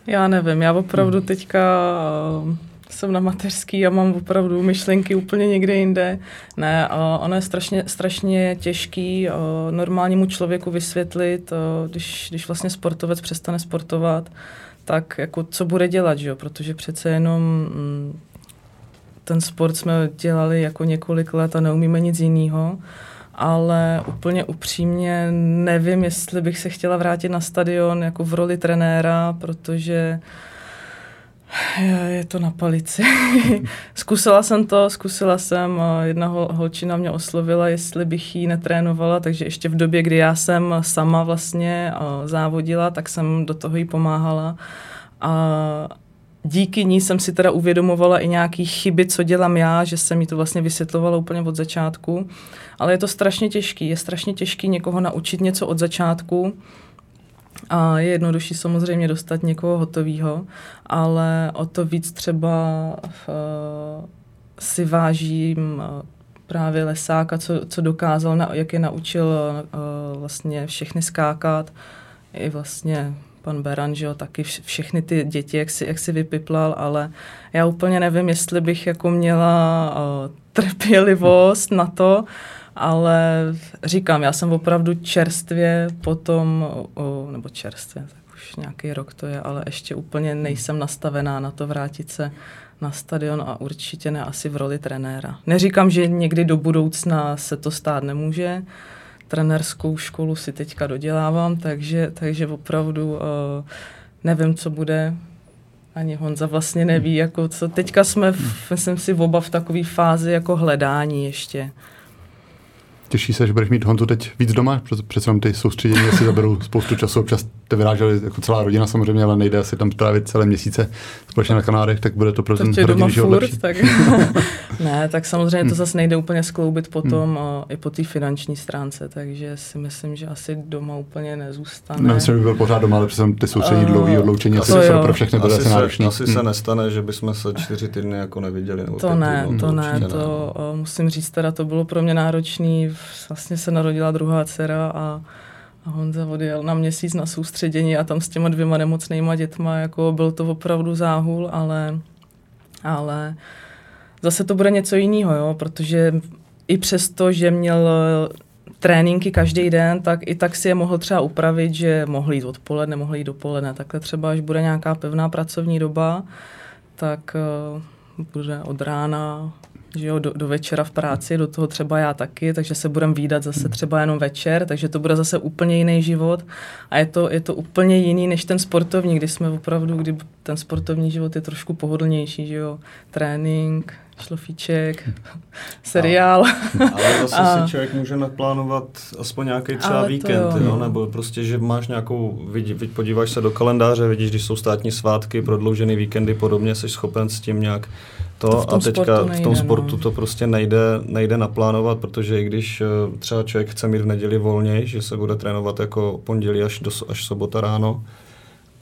Já nevím, já opravdu teďka jsem na mateřský a mám opravdu myšlenky úplně někde jinde. Ne, ono je strašně, strašně těžký normálnímu člověku vysvětlit, když, když vlastně sportovec přestane sportovat, tak jako co bude dělat, že jo? protože přece jenom mm, ten sport jsme dělali jako několik let a neumíme nic jiného ale úplně upřímně nevím, jestli bych se chtěla vrátit na stadion jako v roli trenéra, protože uh, je to na palici. zkusila jsem to, zkusila jsem, jedna holčina mě oslovila, jestli bych jí netrénovala, takže ještě v době, kdy já jsem sama vlastně závodila, tak jsem do toho jí pomáhala. A díky ní jsem si teda uvědomovala i nějaký chyby, co dělám já, že jsem jí to vlastně vysvětlovala úplně od začátku. Ale je to strašně těžký. Je strašně těžký někoho naučit něco od začátku, a je jednodušší samozřejmě dostat někoho hotového, ale o to víc třeba uh, si vážím uh, právě lesáka, co, co dokázal, na, jak je naučil uh, vlastně všechny skákat. I vlastně pan Beran, že jo, taky všechny ty děti, jak si, jak si vypiplal, ale já úplně nevím, jestli bych jako měla uh, trpělivost na to, ale říkám, já jsem opravdu čerstvě potom, nebo čerstvě, tak už nějaký rok to je, ale ještě úplně nejsem nastavená na to vrátit se na stadion a určitě ne asi v roli trenéra. Neříkám, že někdy do budoucna se to stát nemůže, trenerskou školu si teďka dodělávám, takže, takže opravdu uh, nevím, co bude. Ani Honza vlastně neví, jako co. Teďka jsme, v, myslím si, oba v takové fázi jako hledání ještě. Těší se, že budeš mít Honzu teď víc doma, přece ty soustředění si zaberou spoustu času, občas te vyráželi jako celá rodina samozřejmě, ale nejde asi tam strávit celé měsíce společně na Kanárech, tak bude to pro ten rodinný život lepší. Tak... ne, tak samozřejmě to zase nejde úplně skloubit potom hmm. i po té finanční stránce, takže si myslím, že asi doma úplně nezůstane. Ne, myslím, že by byl pořád doma, ale přece ty soustředění uh, dlouhý odloučení asi se pro všechny bude asi, náročný. Asi hmm. se nestane, že bychom se čtyři týdny jako neviděli. Nebo to ne, týdnů, to ne, to ne. musím říct, teda to bylo pro mě náročný vlastně se narodila druhá dcera a, a Honza odjel na měsíc na soustředění a tam s těma dvěma nemocnýma dětma, jako byl to opravdu záhul, ale, ale zase to bude něco jiného, jo, protože i přesto, že měl tréninky každý den, tak i tak si je mohl třeba upravit, že mohl jít odpoledne, mohl jít dopoledne. Takhle třeba, až bude nějaká pevná pracovní doba, tak uh, bude od rána že jo, do, do večera v práci, do toho třeba já taky, takže se budeme výdat zase třeba jenom večer, takže to bude zase úplně jiný život a je to, je to úplně jiný než ten sportovní, kdy jsme opravdu, kdy ten sportovní život je trošku pohodlnější, že jo, trénink, šlofíček, seriál. Ale zase a... si člověk může naplánovat aspoň nějaký třeba víkend, jo. jo. nebo prostě, že máš nějakou, vidí, vidí, podíváš se do kalendáře, vidíš, když jsou státní svátky, prodloužený víkendy, podobně, jsi schopen s tím nějak to, to a teďka nejde, v tom sportu no. to prostě nejde, nejde naplánovat, protože i když eh, třeba člověk chce mít v neděli volněji, že se bude trénovat jako pondělí až, do, až sobota ráno,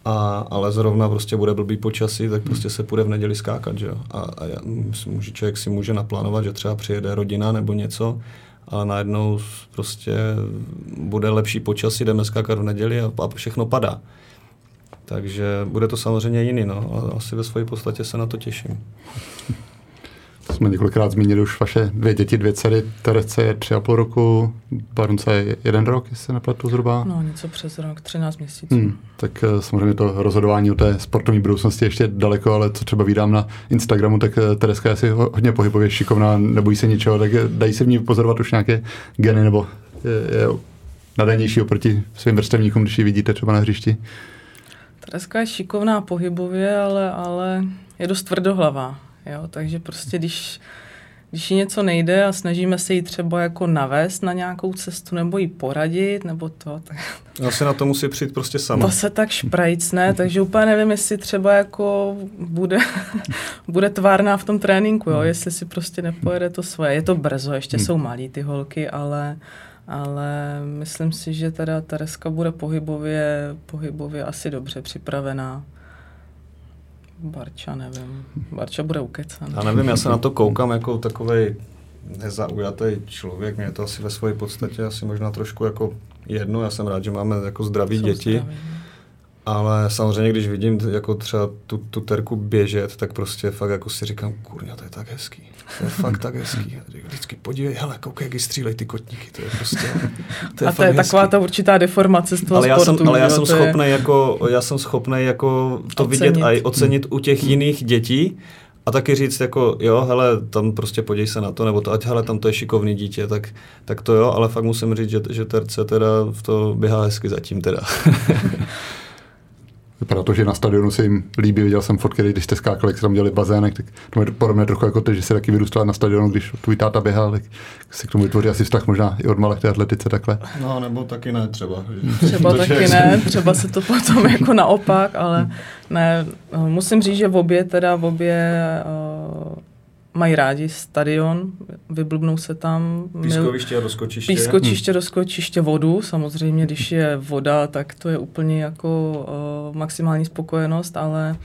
a, ale zrovna prostě bude blbý počasí, tak prostě se půjde v neděli skákat, že jo. A, a může, člověk si může naplánovat, že třeba přijede rodina nebo něco, ale najednou prostě bude lepší počasí, jdeme skákat v neděli a, a všechno padá. Takže bude to samozřejmě jiný, no. A asi ve své podstatě se na to těším. Jsme několikrát zmínili už vaše dvě děti, dvě dcery. Terece je tři a půl roku, Barunce je jeden rok, jestli se nepletu zhruba. No, něco přes rok, 13 měsíců. Hmm, tak eh, samozřejmě to rozhodování o té sportovní budoucnosti ještě daleko, ale co třeba vydám na Instagramu, tak eh, Tereska je asi hodně pohybově šikovná, nebojí se ničeho, tak dají se v ní pozorovat už nějaké geny nebo je, je nadanější oproti svým vrstevníkům, když ji vidíte třeba na hřišti. Tereska je šikovná pohybově, ale, ale je dost tvrdohlavá. Jo? Takže prostě když, když jí něco nejde a snažíme se jí třeba jako navést na nějakou cestu nebo jí poradit nebo to, tak... Asi na to musí přijít prostě sama. To se tak šprajcne, takže úplně nevím, jestli třeba jako bude, bude tvárná v tom tréninku, jo? Hmm. jestli si prostě nepojede to svoje. Je to brzo, ještě hmm. jsou malí ty holky, ale ale myslím si, že teda Tereska bude pohybově, pohybově asi dobře připravená. Barča nevím. Barča bude ukecan. Já nevím, já se na to koukám jako takový nezaujatý člověk. Mě to asi ve své podstatě asi možná trošku jako jedno. Já jsem rád, že máme jako zdraví Jsou děti. Zdraví. Ale samozřejmě, když vidím jako třeba tu, tu terku běžet, tak prostě fakt jako si říkám, kurňa, to je tak hezký. To je fakt tak hezký. Vždycky podívej, hele, koukej, jak střílej ty kotníky, to je prostě, to je A to je hezký. taková ta určitá deformace z toho ale sportu. Já jsem, ale já jsem schopný je... jako, já jsem schopný jako to ocenit. vidět a ocenit u těch jiných dětí, a taky říct jako, jo, hele, tam prostě podívej se na to, nebo to, ať hele, tam to je šikovný dítě, tak, tak to jo, ale fakt musím říct, že, že terce teda v to běhá hezky zatím teda. Vypadá to, že na stadionu se jim líbí, viděl jsem fotky, když jste skákali, jak se tam dělali bazének, tak to je podobně trochu jako to, že se taky vyrůstala na stadionu, když tvůj táta běhal, tak se k tomu vytvoří asi vztah možná i od malé té atletice takhle. No, nebo taky ne třeba. Třeba taky ne, třeba se to potom jako naopak, ale ne, musím říct, že v obě teda v obě uh, mají rádi stadion, vyblbnou se tam. Pískoviště a rozkočiště. Pískočiště, hmm. rozkočiště, vodu. Samozřejmě, když je voda, tak to je úplně jako uh, maximální spokojenost, ale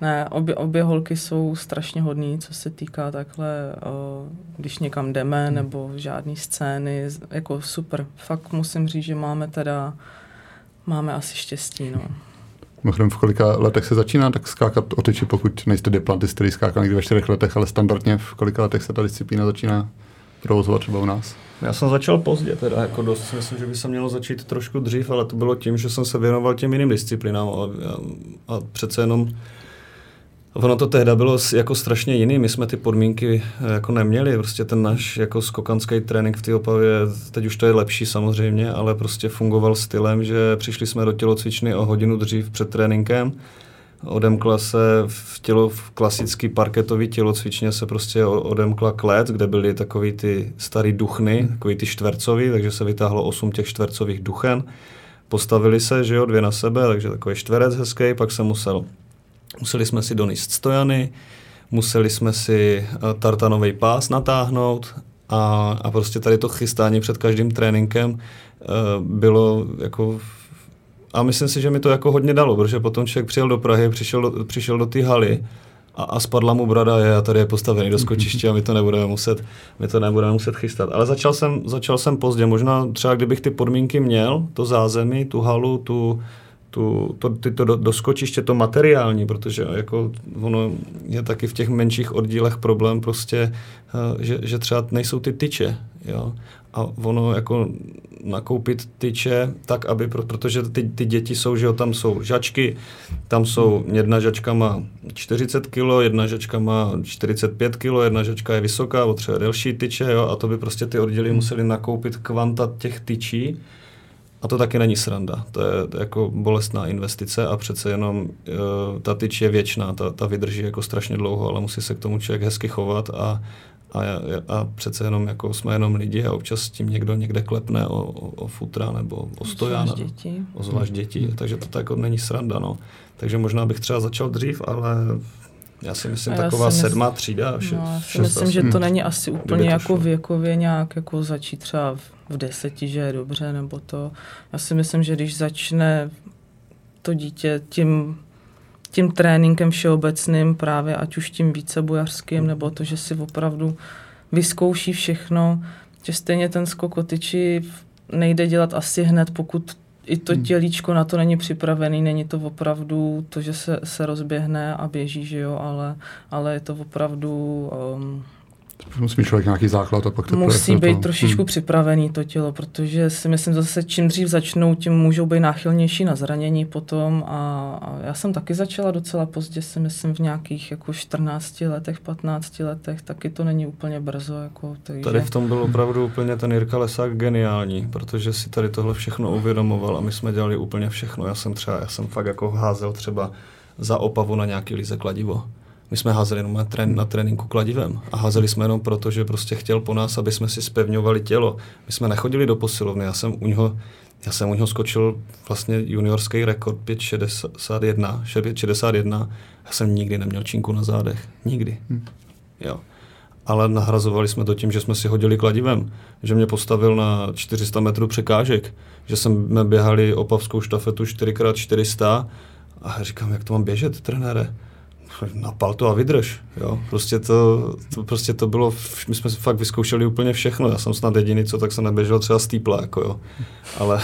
ne, obě, obě holky jsou strašně hodný, co se týká takhle, uh, když někam jdeme, hmm. nebo žádný scény, jako super. Fakt musím říct, že máme teda, máme asi štěstí, no. Mimochodem, v kolika letech se začíná tak skákat o tyči, pokud nejste diplantist, který skákal někdy ve čtyřech letech, ale standardně v kolika letech se ta disciplína začíná provozovat třeba u nás? Já jsem začal pozdě, teda jako dost, myslím, že by se mělo začít trošku dřív, ale to bylo tím, že jsem se věnoval těm jiným disciplínám a, a, a přece jenom Ono to tehda bylo jako strašně jiný, my jsme ty podmínky eh, jako neměli, prostě ten náš jako skokanský trénink v té Opavě, teď už to je lepší samozřejmě, ale prostě fungoval stylem, že přišli jsme do tělocvičny o hodinu dřív před tréninkem, odemkla se v tělo v klasický parketový tělocvičně se prostě odemkla klet, kde byly takový ty starý duchny, takový ty čtvercový, takže se vytáhlo osm těch čtvercových duchen. Postavili se, že jo, dvě na sebe, takže takový čtverec hezký, pak se musel Museli jsme si donést stojany, museli jsme si eh, tartanový pás natáhnout a, a prostě tady to chystání před každým tréninkem uh, bylo jako a myslím si, že mi to jako hodně dalo, protože potom člověk přijel do Prahy, přišel přišel do té haly a, a spadla mu brada je a tady je postavený do skočiště a my to nebudeme muset, my to nebudeme muset chystat. Ale začal jsem, začal jsem pozdě, možná třeba kdybych ty podmínky měl, to zázemí, tu halu, tu, tu, to, ty to do, doskočiště, to materiální, protože jako ono je taky v těch menších oddílech problém prostě, uh, že, že třeba nejsou ty tyče, jo. a ono jako nakoupit tyče tak, aby, protože ty, ty děti jsou, že jo, tam jsou žačky, tam jsou, jedna žačka má 40 kg, jedna žačka má 45 kg, jedna žačka je vysoká, potřebuje delší tyče, jo, a to by prostě ty oddíly museli nakoupit kvanta těch tyčí, a to taky není sranda. To je, jako bolestná investice a přece jenom uh, ta tyč je věčná, ta, ta vydrží jako strašně dlouho, ale musí se k tomu člověk hezky chovat a, a, a přece jenom jako jsme jenom lidi a občas tím někdo někde klepne o, o, o futra nebo o stojana. děti. O zvlášť děti, takže to tak jako není sranda, no. Takže možná bych třeba začal dřív, ale já si myslím, já taková si mysl... sedmá třída. Šest, no, já si myslím, že to není asi úplně jako věkově nějak jako začít třeba v, v deseti, že je dobře, nebo to. Já si myslím, že když začne to dítě tím tím tréninkem všeobecným právě, ať už tím více bojařským, nebo to, že si opravdu vyzkouší všechno, že stejně ten skok o tyči nejde dělat asi hned, pokud i to hmm. tělíčko na to není připravený, není to opravdu to, že se, se rozběhne a běží, že jo, ale, ale je to opravdu um, Musí člověk nějaký základ a pak to Musí být to. trošičku hmm. připravený to tělo, protože si myslím, že zase čím dřív začnou, tím můžou být náchylnější na zranění potom a, a já jsem taky začala docela pozdě, si myslím v nějakých jako 14 letech, 15 letech, taky to není úplně brzo. Jako, takže... Tady v tom byl opravdu úplně ten Jirka Lesák geniální, protože si tady tohle všechno uvědomoval a my jsme dělali úplně všechno. Já jsem třeba, já jsem fakt jako házel třeba za opavu na nějaký líze kladivo my jsme házeli jenom na, trén, na tréninku kladivem a házeli jsme jenom proto, že prostě chtěl po nás, aby jsme si spevňovali tělo. My jsme nechodili do posilovny, já jsem u něho, já jsem u něho skočil vlastně juniorský rekord 561, 561, já jsem nikdy neměl činku na zádech, nikdy. Hmm. Jo. Ale nahrazovali jsme to tím, že jsme si hodili kladivem, že mě postavil na 400 metrů překážek, že jsme běhali opavskou štafetu 4x400 a říkám, jak to mám běžet, trenére? Napal to a vydrž. Jo? Prostě, to, to, prostě to bylo, my jsme fakt vyzkoušeli úplně všechno. Já jsem snad jediný, co tak se neběžel třeba stýpla, jako jo. Ale,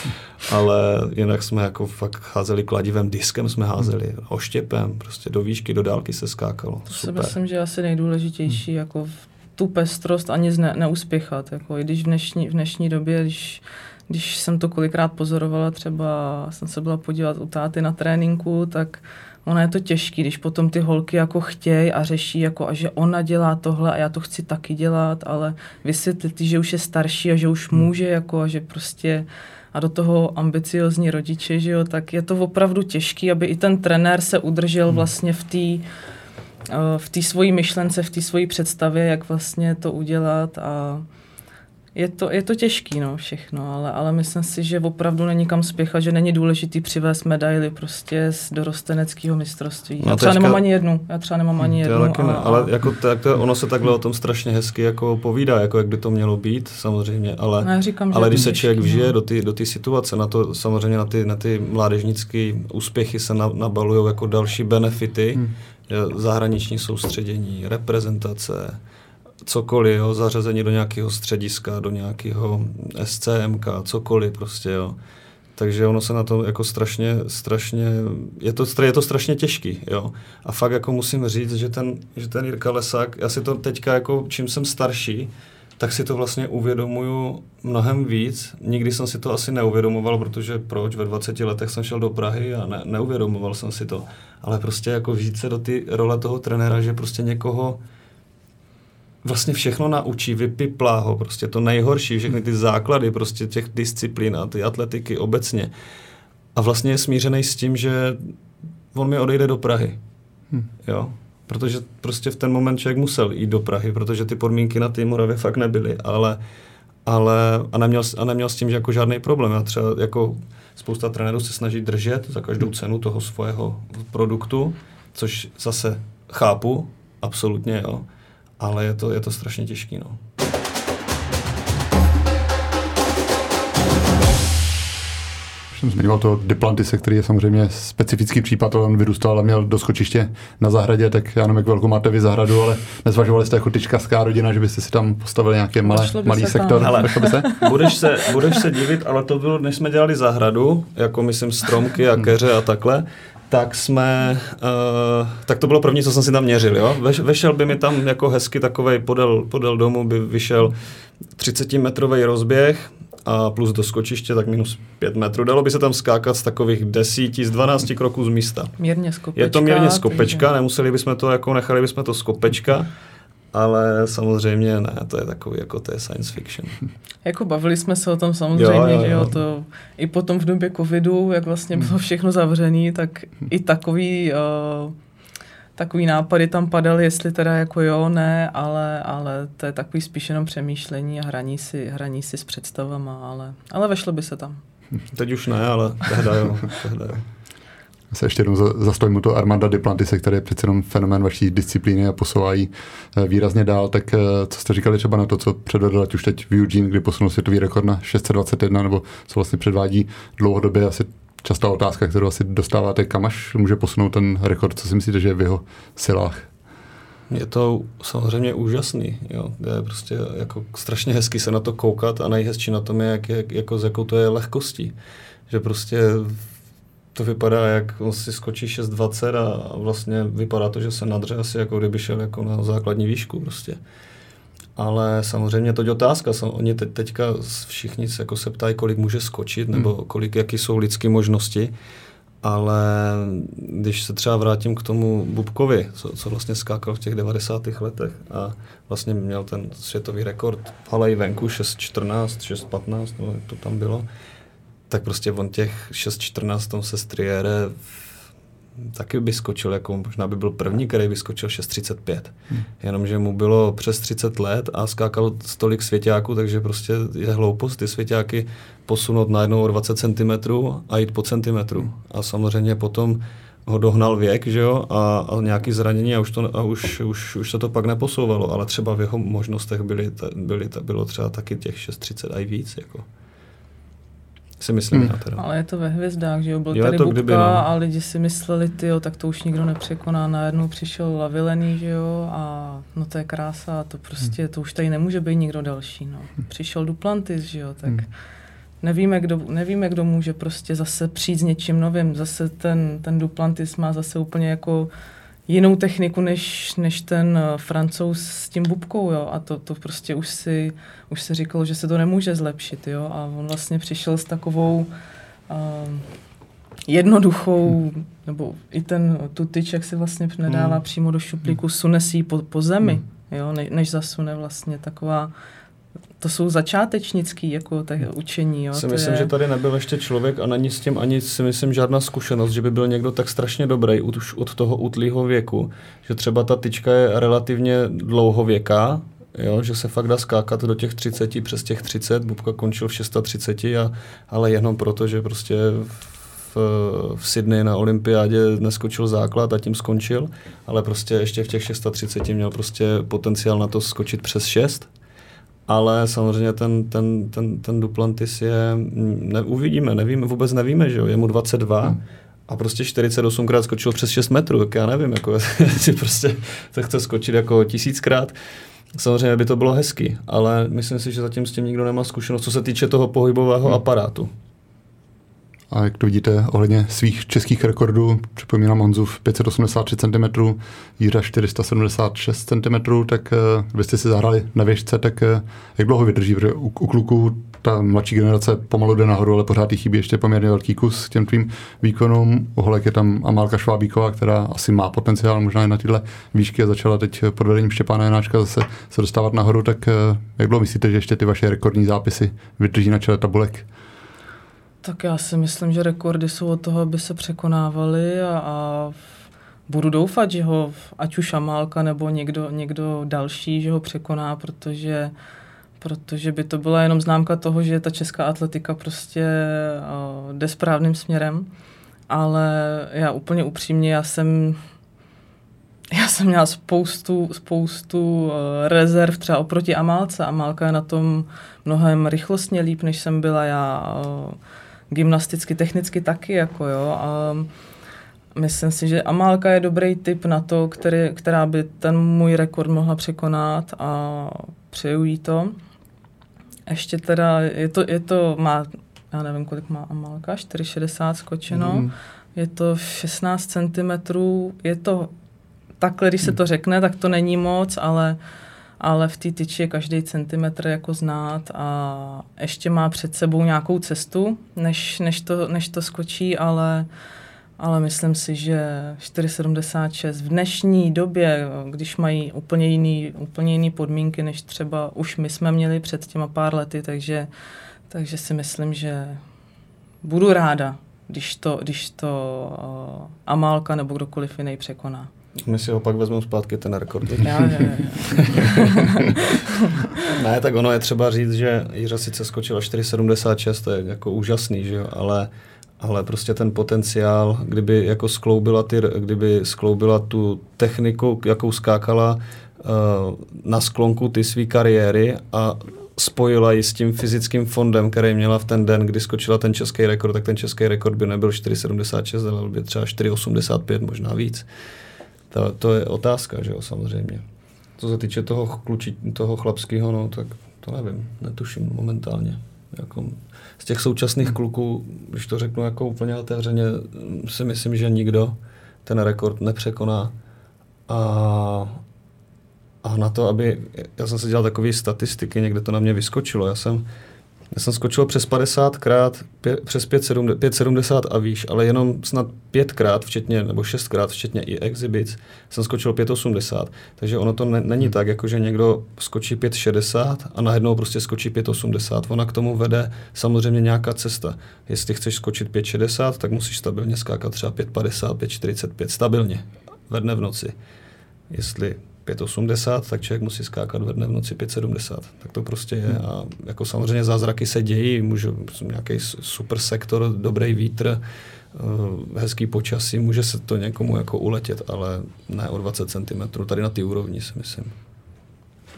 ale jinak jsme jako fakt házeli kladivem, diskem jsme házeli, oštěpem, prostě do výšky, do dálky se skákalo. To Super. si myslím, že asi nejdůležitější, hmm. jako tu pestrost ani ne, neuspěchat. Jako, I když v dnešní, v dnešní době, když když jsem to kolikrát pozorovala, třeba jsem se byla podívat u táty na tréninku, tak ono je to těžké, když potom ty holky jako chtějí a řeší, jako, a že ona dělá tohle a já to chci taky dělat, ale vysvětlit, že už je starší a že už hmm. může, jako, a že prostě a do toho ambiciozní rodiče, že jo, tak je to opravdu těžké, aby i ten trenér se udržel hmm. vlastně v té eh, v té svojí myšlence, v té svojí představě, jak vlastně to udělat a je to, je to těžký, no, všechno, ale, ale myslím si, že opravdu není kam spěchat, že není důležitý přivést medaily prostě z dorosteneckého mistrovství. No, já třeba teďka... nemám ani jednu, já třeba nemám ani jednu. Taky a, ne, ale jako tak to, ono se takhle o tom strašně hezky jako povídá, jako jak by to mělo být, samozřejmě, ale, no, říkám, ale když se člověk vžije no. do té do ty situace, na to samozřejmě na ty, na ty mládežnické úspěchy se na, nabalují jako další benefity, hmm. zahraniční soustředění, reprezentace, cokoliv, jo, zařazení do nějakého střediska, do nějakého SCMK, cokoliv prostě, jo. Takže ono se na to jako strašně, strašně, je to, je to strašně těžký, jo. A fakt jako musím říct, že ten, že ten Jirka Lesák, já si to teďka jako, čím jsem starší, tak si to vlastně uvědomuju mnohem víc. Nikdy jsem si to asi neuvědomoval, protože proč? Ve 20 letech jsem šel do Prahy a ne, neuvědomoval jsem si to. Ale prostě jako vžít se do ty role toho trenéra, že prostě někoho vlastně všechno naučí, vypiplá ho, prostě to nejhorší, všechny ty základy prostě těch disciplín a ty atletiky obecně. A vlastně je smířený s tím, že on mi odejde do Prahy. Hmm. Jo? Protože prostě v ten moment člověk musel jít do Prahy, protože ty podmínky na té Moravě fakt nebyly, ale, ale a, neměl, a neměl s tím že jako žádný problém. Já třeba jako spousta trenérů se snaží držet za každou cenu toho svého produktu, což zase chápu, absolutně, jo ale je to, je to strašně těžký. No. jsem zmiňoval to Diplantise, který je samozřejmě specifický případ, on vyrůstal a měl do skočiště na zahradě, tak já nevím, jak velkou máte vy zahradu, ale nezvažovali jste jako tyčkařská rodina, že byste si tam postavili nějaký malé, malý sektor? Ale, by se? Budeš, se, budeš se divit, ale to bylo, než jsme dělali zahradu, jako myslím stromky a keře a takhle, tak jsme, uh, tak to bylo první, co jsem si tam měřil, jo. Ve, vešel by mi tam jako hezky takovej podél, podél domu by vyšel 30-metrový rozběh a plus do skočiště tak minus 5 metrů. Dalo by se tam skákat z takových 10, z 12 kroků z místa. Mírně skopečka. Je to mírně skopečka, takže... nemuseli bychom to, jako nechali bychom to skopečka, ale samozřejmě ne, to je takový, jako to je science fiction. Jako bavili jsme se o tom samozřejmě, jo, jo, jo. že jo, to i potom v době covidu, jak vlastně bylo všechno zavřené, tak i takový, uh, takový nápady tam padaly, jestli teda jako jo, ne, ale, ale to je takový spíš jenom přemýšlení a hraní si, hraní si s představama, ale, ale vešlo by se tam. Teď už ne, ale tehda jo, tehda jo se ještě jednou zastavím to Armanda Diplantise, který je přece jenom fenomén vaší disciplíny a posouvají eh, výrazně dál, tak eh, co jste říkali třeba na to, co předvedl ať už teď v Eugene, kdy posunul světový rekord na 621, nebo co vlastně předvádí dlouhodobě, asi častá otázka, kterou asi dostáváte, kam až může posunout ten rekord, co si myslíte, že je v jeho silách? Je to samozřejmě úžasný, jo. Je prostě jako strašně hezky se na to koukat a nejhezčí na tom je, jak, jak, jako s jakou to je lehkostí. Že prostě to vypadá, jak on si skočí 6,20 a vlastně vypadá to, že se nadře asi jako kdyby šel jako na základní výšku prostě. Ale samozřejmě to je otázka. Oni te, teďka všichni se, jako se ptají, kolik může skočit, nebo hmm. kolik, jaký jsou lidské možnosti. Ale když se třeba vrátím k tomu Bubkovi, co, co vlastně skákal v těch 90. letech a vlastně měl ten světový rekord v Halej venku 6.14, 6.15, no, to tam bylo, tak prostě on těch 6.14 tom se striére taky by skočil, jako možná by byl první, který by skočil 6.35. Hmm. Jenomže mu bylo přes 30 let a skákal stolik svěťáků, takže prostě je hloupost ty svěťáky posunout najednou o 20 cm a jít po centimetru. Hmm. A samozřejmě potom ho dohnal věk, že jo, a, a nějaký zranění a už to, a už, už, už se to pak neposouvalo, ale třeba v jeho možnostech byly, byly, bylo třeba taky těch 6.30 a i víc, jako si myslím hmm. já teda. Ale je to ve hvězdách, že jo, byl jo, tady to, Bubka kdyby, no. a lidi si mysleli, ty jo, tak to už nikdo nepřekoná, najednou přišel Lavilený, že jo, a no to je krása, to prostě, hmm. to už tady nemůže být nikdo další, no. Hmm. Přišel Duplantis, že jo, tak hmm. nevíme, kdo, nevíme, kdo může prostě zase přijít s něčím novým, zase ten, ten Duplantis má zase úplně jako jinou techniku než, než ten eh, francouz s tím bubkou, jo, a to, to prostě už si, už se říkalo, že se to nemůže zlepšit, jo, a on vlastně přišel s takovou uh, jednoduchou, nebo i ten tu tyč, jak si vlastně nedává hmm. přímo do šuplíku, sune si po, po zemi, hmm. jo, ne, než zasune vlastně taková to jsou začátečnický jako tak učení. Jo? Si myslím, je... že tady nebyl ještě člověk a není s tím ani si myslím žádná zkušenost, že by byl někdo tak strašně dobrý už od toho útlýho věku, že třeba ta tyčka je relativně dlouhověká, jo, že se fakt dá skákat do těch 30, přes těch 30, Bubka končil v 630, a, ale jenom proto, že prostě v, v Sydney na olympiádě neskočil základ a tím skončil, ale prostě ještě v těch 630 měl prostě potenciál na to skočit přes 6 ale samozřejmě ten, ten, ten, ten Duplantis je, ne, uvidíme, nevíme, vůbec nevíme, že jo, je mu 22 hmm. a prostě 48krát skočil přes 6 metrů, tak já nevím, jako si prostě to chce skočit jako tisíckrát. Samozřejmě by to bylo hezky, ale myslím si, že zatím s tím nikdo nemá zkušenost, co se týče toho pohybového hmm. aparátu. A jak to vidíte ohledně svých českých rekordů, připomínám Honzův 583 cm, Jíra 476 cm, tak uh, vy jste si zahrali na věžce, tak uh, jak dlouho vydrží? Protože u, u kluků ta mladší generace pomalu jde nahoru, ale pořád jí chybí ještě poměrně velký kus těm tvým výkonům. U holek je tam Amálka Švábíková, která asi má potenciál možná i na tyhle výšky a začala teď pod vedením Štěpána Janáčka zase se dostávat nahoru, tak uh, jak dlouho myslíte, že ještě ty vaše rekordní zápisy vydrží na čele tabulek? Tak já si myslím, že rekordy jsou od toho, aby se překonávaly a, a budu doufat, že ho, ať už Amálka nebo někdo, někdo další, že ho překoná, protože, protože by to byla jenom známka toho, že ta česká atletika prostě uh, jde správným směrem. Ale já úplně upřímně, já jsem já jsem měla spoustu, spoustu uh, rezerv třeba oproti Amálce. Amálka je na tom mnohem rychlostně líp, než jsem byla já. Uh, gymnasticky, technicky taky, jako jo. A myslím si, že Amálka je dobrý typ na to, který, která by ten můj rekord mohla překonat a přeju jí to. Ještě teda, je to, je to má, já nevím, kolik má Amálka, 4,60 skočeno. Mm. je to 16 cm, je to takhle, když se to řekne, tak to není moc, ale, ale v té tyči je každý centimetr jako znát a ještě má před sebou nějakou cestu, než, než, to, než to skočí, ale, ale myslím si, že 4,76 v dnešní době, když mají úplně jiný, úplně jiný podmínky, než třeba už my jsme měli před těma pár lety, takže, takže si myslím, že budu ráda, když to, když to uh, Amálka nebo kdokoliv jiný překoná. My si ho pak vezmeme zpátky ten rekord. Já, já, já. ne, tak ono je třeba říct, že Jiřa sice skočila 4,76, to je jako úžasný, že jo, ale ale prostě ten potenciál, kdyby jako skloubila, ty, kdyby skloubila tu techniku, jakou skákala uh, na sklonku ty své kariéry a spojila ji s tím fyzickým fondem, který měla v ten den, kdy skočila ten český rekord, tak ten český rekord by nebyl 4,76, ale by třeba 4,85, možná víc. To, to je otázka, že jo, samozřejmě. Co se týče toho, kluči, toho chlapského, no, tak to nevím, netuším momentálně. Jako, z těch současných kluků, když to řeknu jako úplně otevřeně, si myslím, že nikdo ten rekord nepřekoná. A, a na to, aby, já jsem si dělal takové statistiky, někde to na mě vyskočilo, já jsem, já jsem skočil přes 50 krát, pě, přes 5,70 a výš, ale jenom snad 5 krát, včetně, nebo 6 krát, včetně i exhibits, jsem skočil 5,80. Takže ono to ne, není hmm. tak, jako že někdo skočí 5,60 a najednou prostě skočí 5,80. Ona k tomu vede samozřejmě nějaká cesta. Jestli chceš skočit 5,60, tak musíš stabilně skákat třeba 5,50, 5,45, stabilně, ve dne v noci. Jestli 5,80, tak člověk musí skákat ve dne v noci 5,70. Tak to prostě je. A jako samozřejmě zázraky se dějí, může nějaký super sektor, dobrý vítr, eh, hezký počasí, může se to někomu jako uletět, ale ne o 20 cm, tady na ty úrovni si myslím.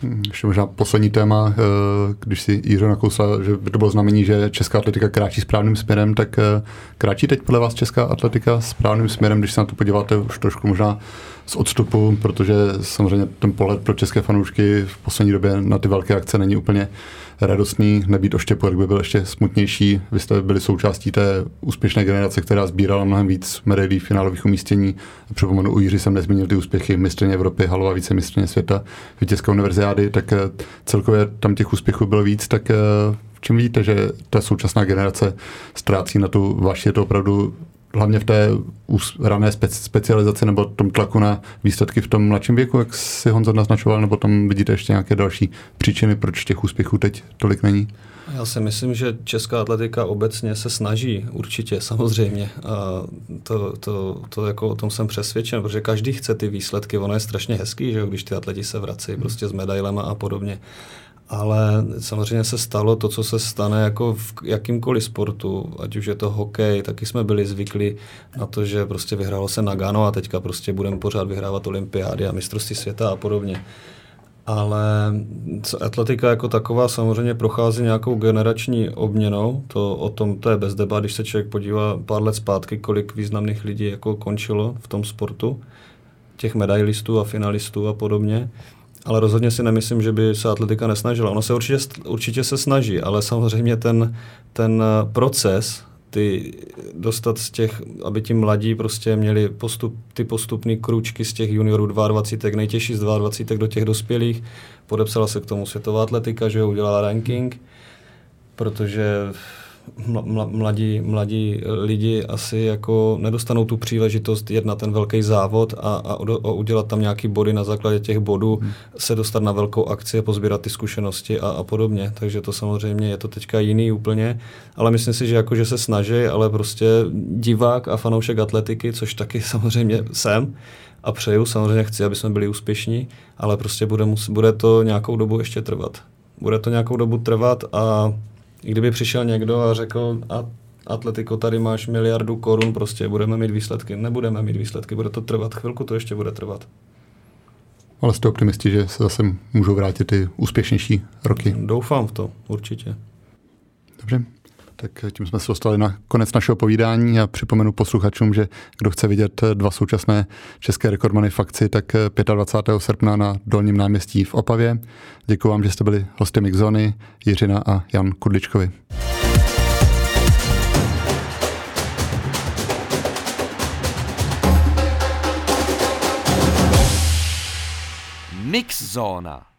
Hmm, ještě možná poslední téma, eh, když si Jiřo nakousla, že by to bylo znamení, že česká atletika kráčí správným směrem, tak eh, kráčí teď podle vás česká atletika správným směrem, když se na to podíváte už trošku možná z odstupu, protože samozřejmě ten pohled pro české fanoušky v poslední době na ty velké akce není úplně radostný. Nebýt oštěpu, tak by byl ještě smutnější. Vy jste byli součástí té úspěšné generace, která sbírala mnohem víc medailí finálových umístění. Připomenu, u Jiří jsem nezmínil ty úspěchy mistrně Evropy, halová více mistrně světa, vítězské univerziády, tak eh, celkově tam těch úspěchů bylo víc, tak eh, v čem vidíte, že ta současná generace ztrácí na tu vaši, je to opravdu hlavně v té rané speci- specializaci nebo tom tlaku na výsledky v tom mladším věku, jak si Honza naznačoval, nebo tam vidíte ještě nějaké další příčiny, proč těch úspěchů teď tolik není? Já si myslím, že česká atletika obecně se snaží, určitě, samozřejmě. A to, to, to jako o tom jsem přesvědčen, protože každý chce ty výsledky. Ono je strašně hezký, že když ty atleti se vrací prostě s medailema a podobně ale samozřejmě se stalo to, co se stane jako v jakýmkoliv sportu, ať už je to hokej, taky jsme byli zvyklí na to, že prostě vyhrálo se Nagano a teďka prostě budeme pořád vyhrávat olympiády a mistrovství světa a podobně. Ale atletika jako taková samozřejmě prochází nějakou generační obměnou, to o tom to je bez debat, když se člověk podívá pár let zpátky, kolik významných lidí jako končilo v tom sportu, těch medailistů a finalistů a podobně ale rozhodně si nemyslím, že by se atletika nesnažila. Ono se určitě, určitě se snaží, ale samozřejmě ten, ten eh, proces, ty dostat z těch, aby ti mladí prostě měli postup, ty postupné kručky z těch juniorů 22, nejtěžší z 22 do těch dospělých. Podepsala se k tomu světová atletika, že udělala ranking, protože mladí, mladí lidi asi jako nedostanou tu příležitost jet na ten velký závod a, a, a udělat tam nějaký body na základě těch bodů, hmm. se dostat na velkou akci a pozbírat ty zkušenosti a, a podobně. Takže to samozřejmě je to teďka jiný úplně, ale myslím si, že jako, že se snaží, ale prostě divák a fanoušek atletiky, což taky samozřejmě jsem, a přeju, samozřejmě chci, aby jsme byli úspěšní, ale prostě bude, bude to nějakou dobu ještě trvat. Bude to nějakou dobu trvat a kdyby přišel někdo a řekl, a Atletico, tady máš miliardu korun, prostě budeme mít výsledky. Nebudeme mít výsledky, bude to trvat, chvilku to ještě bude trvat. Ale jste optimisti, že se zase můžou vrátit ty úspěšnější roky? Doufám v to, určitě. Dobře, tak tím jsme se dostali na konec našeho povídání a připomenu posluchačům, že kdo chce vidět eh, dva současné české rekordmany v akci, tak eh, 25. srpna na Dolním náměstí v Opavě. Děkuji vám, že jste byli hosty Mixony Jiřina a Jan Kudličkovi. Mixzona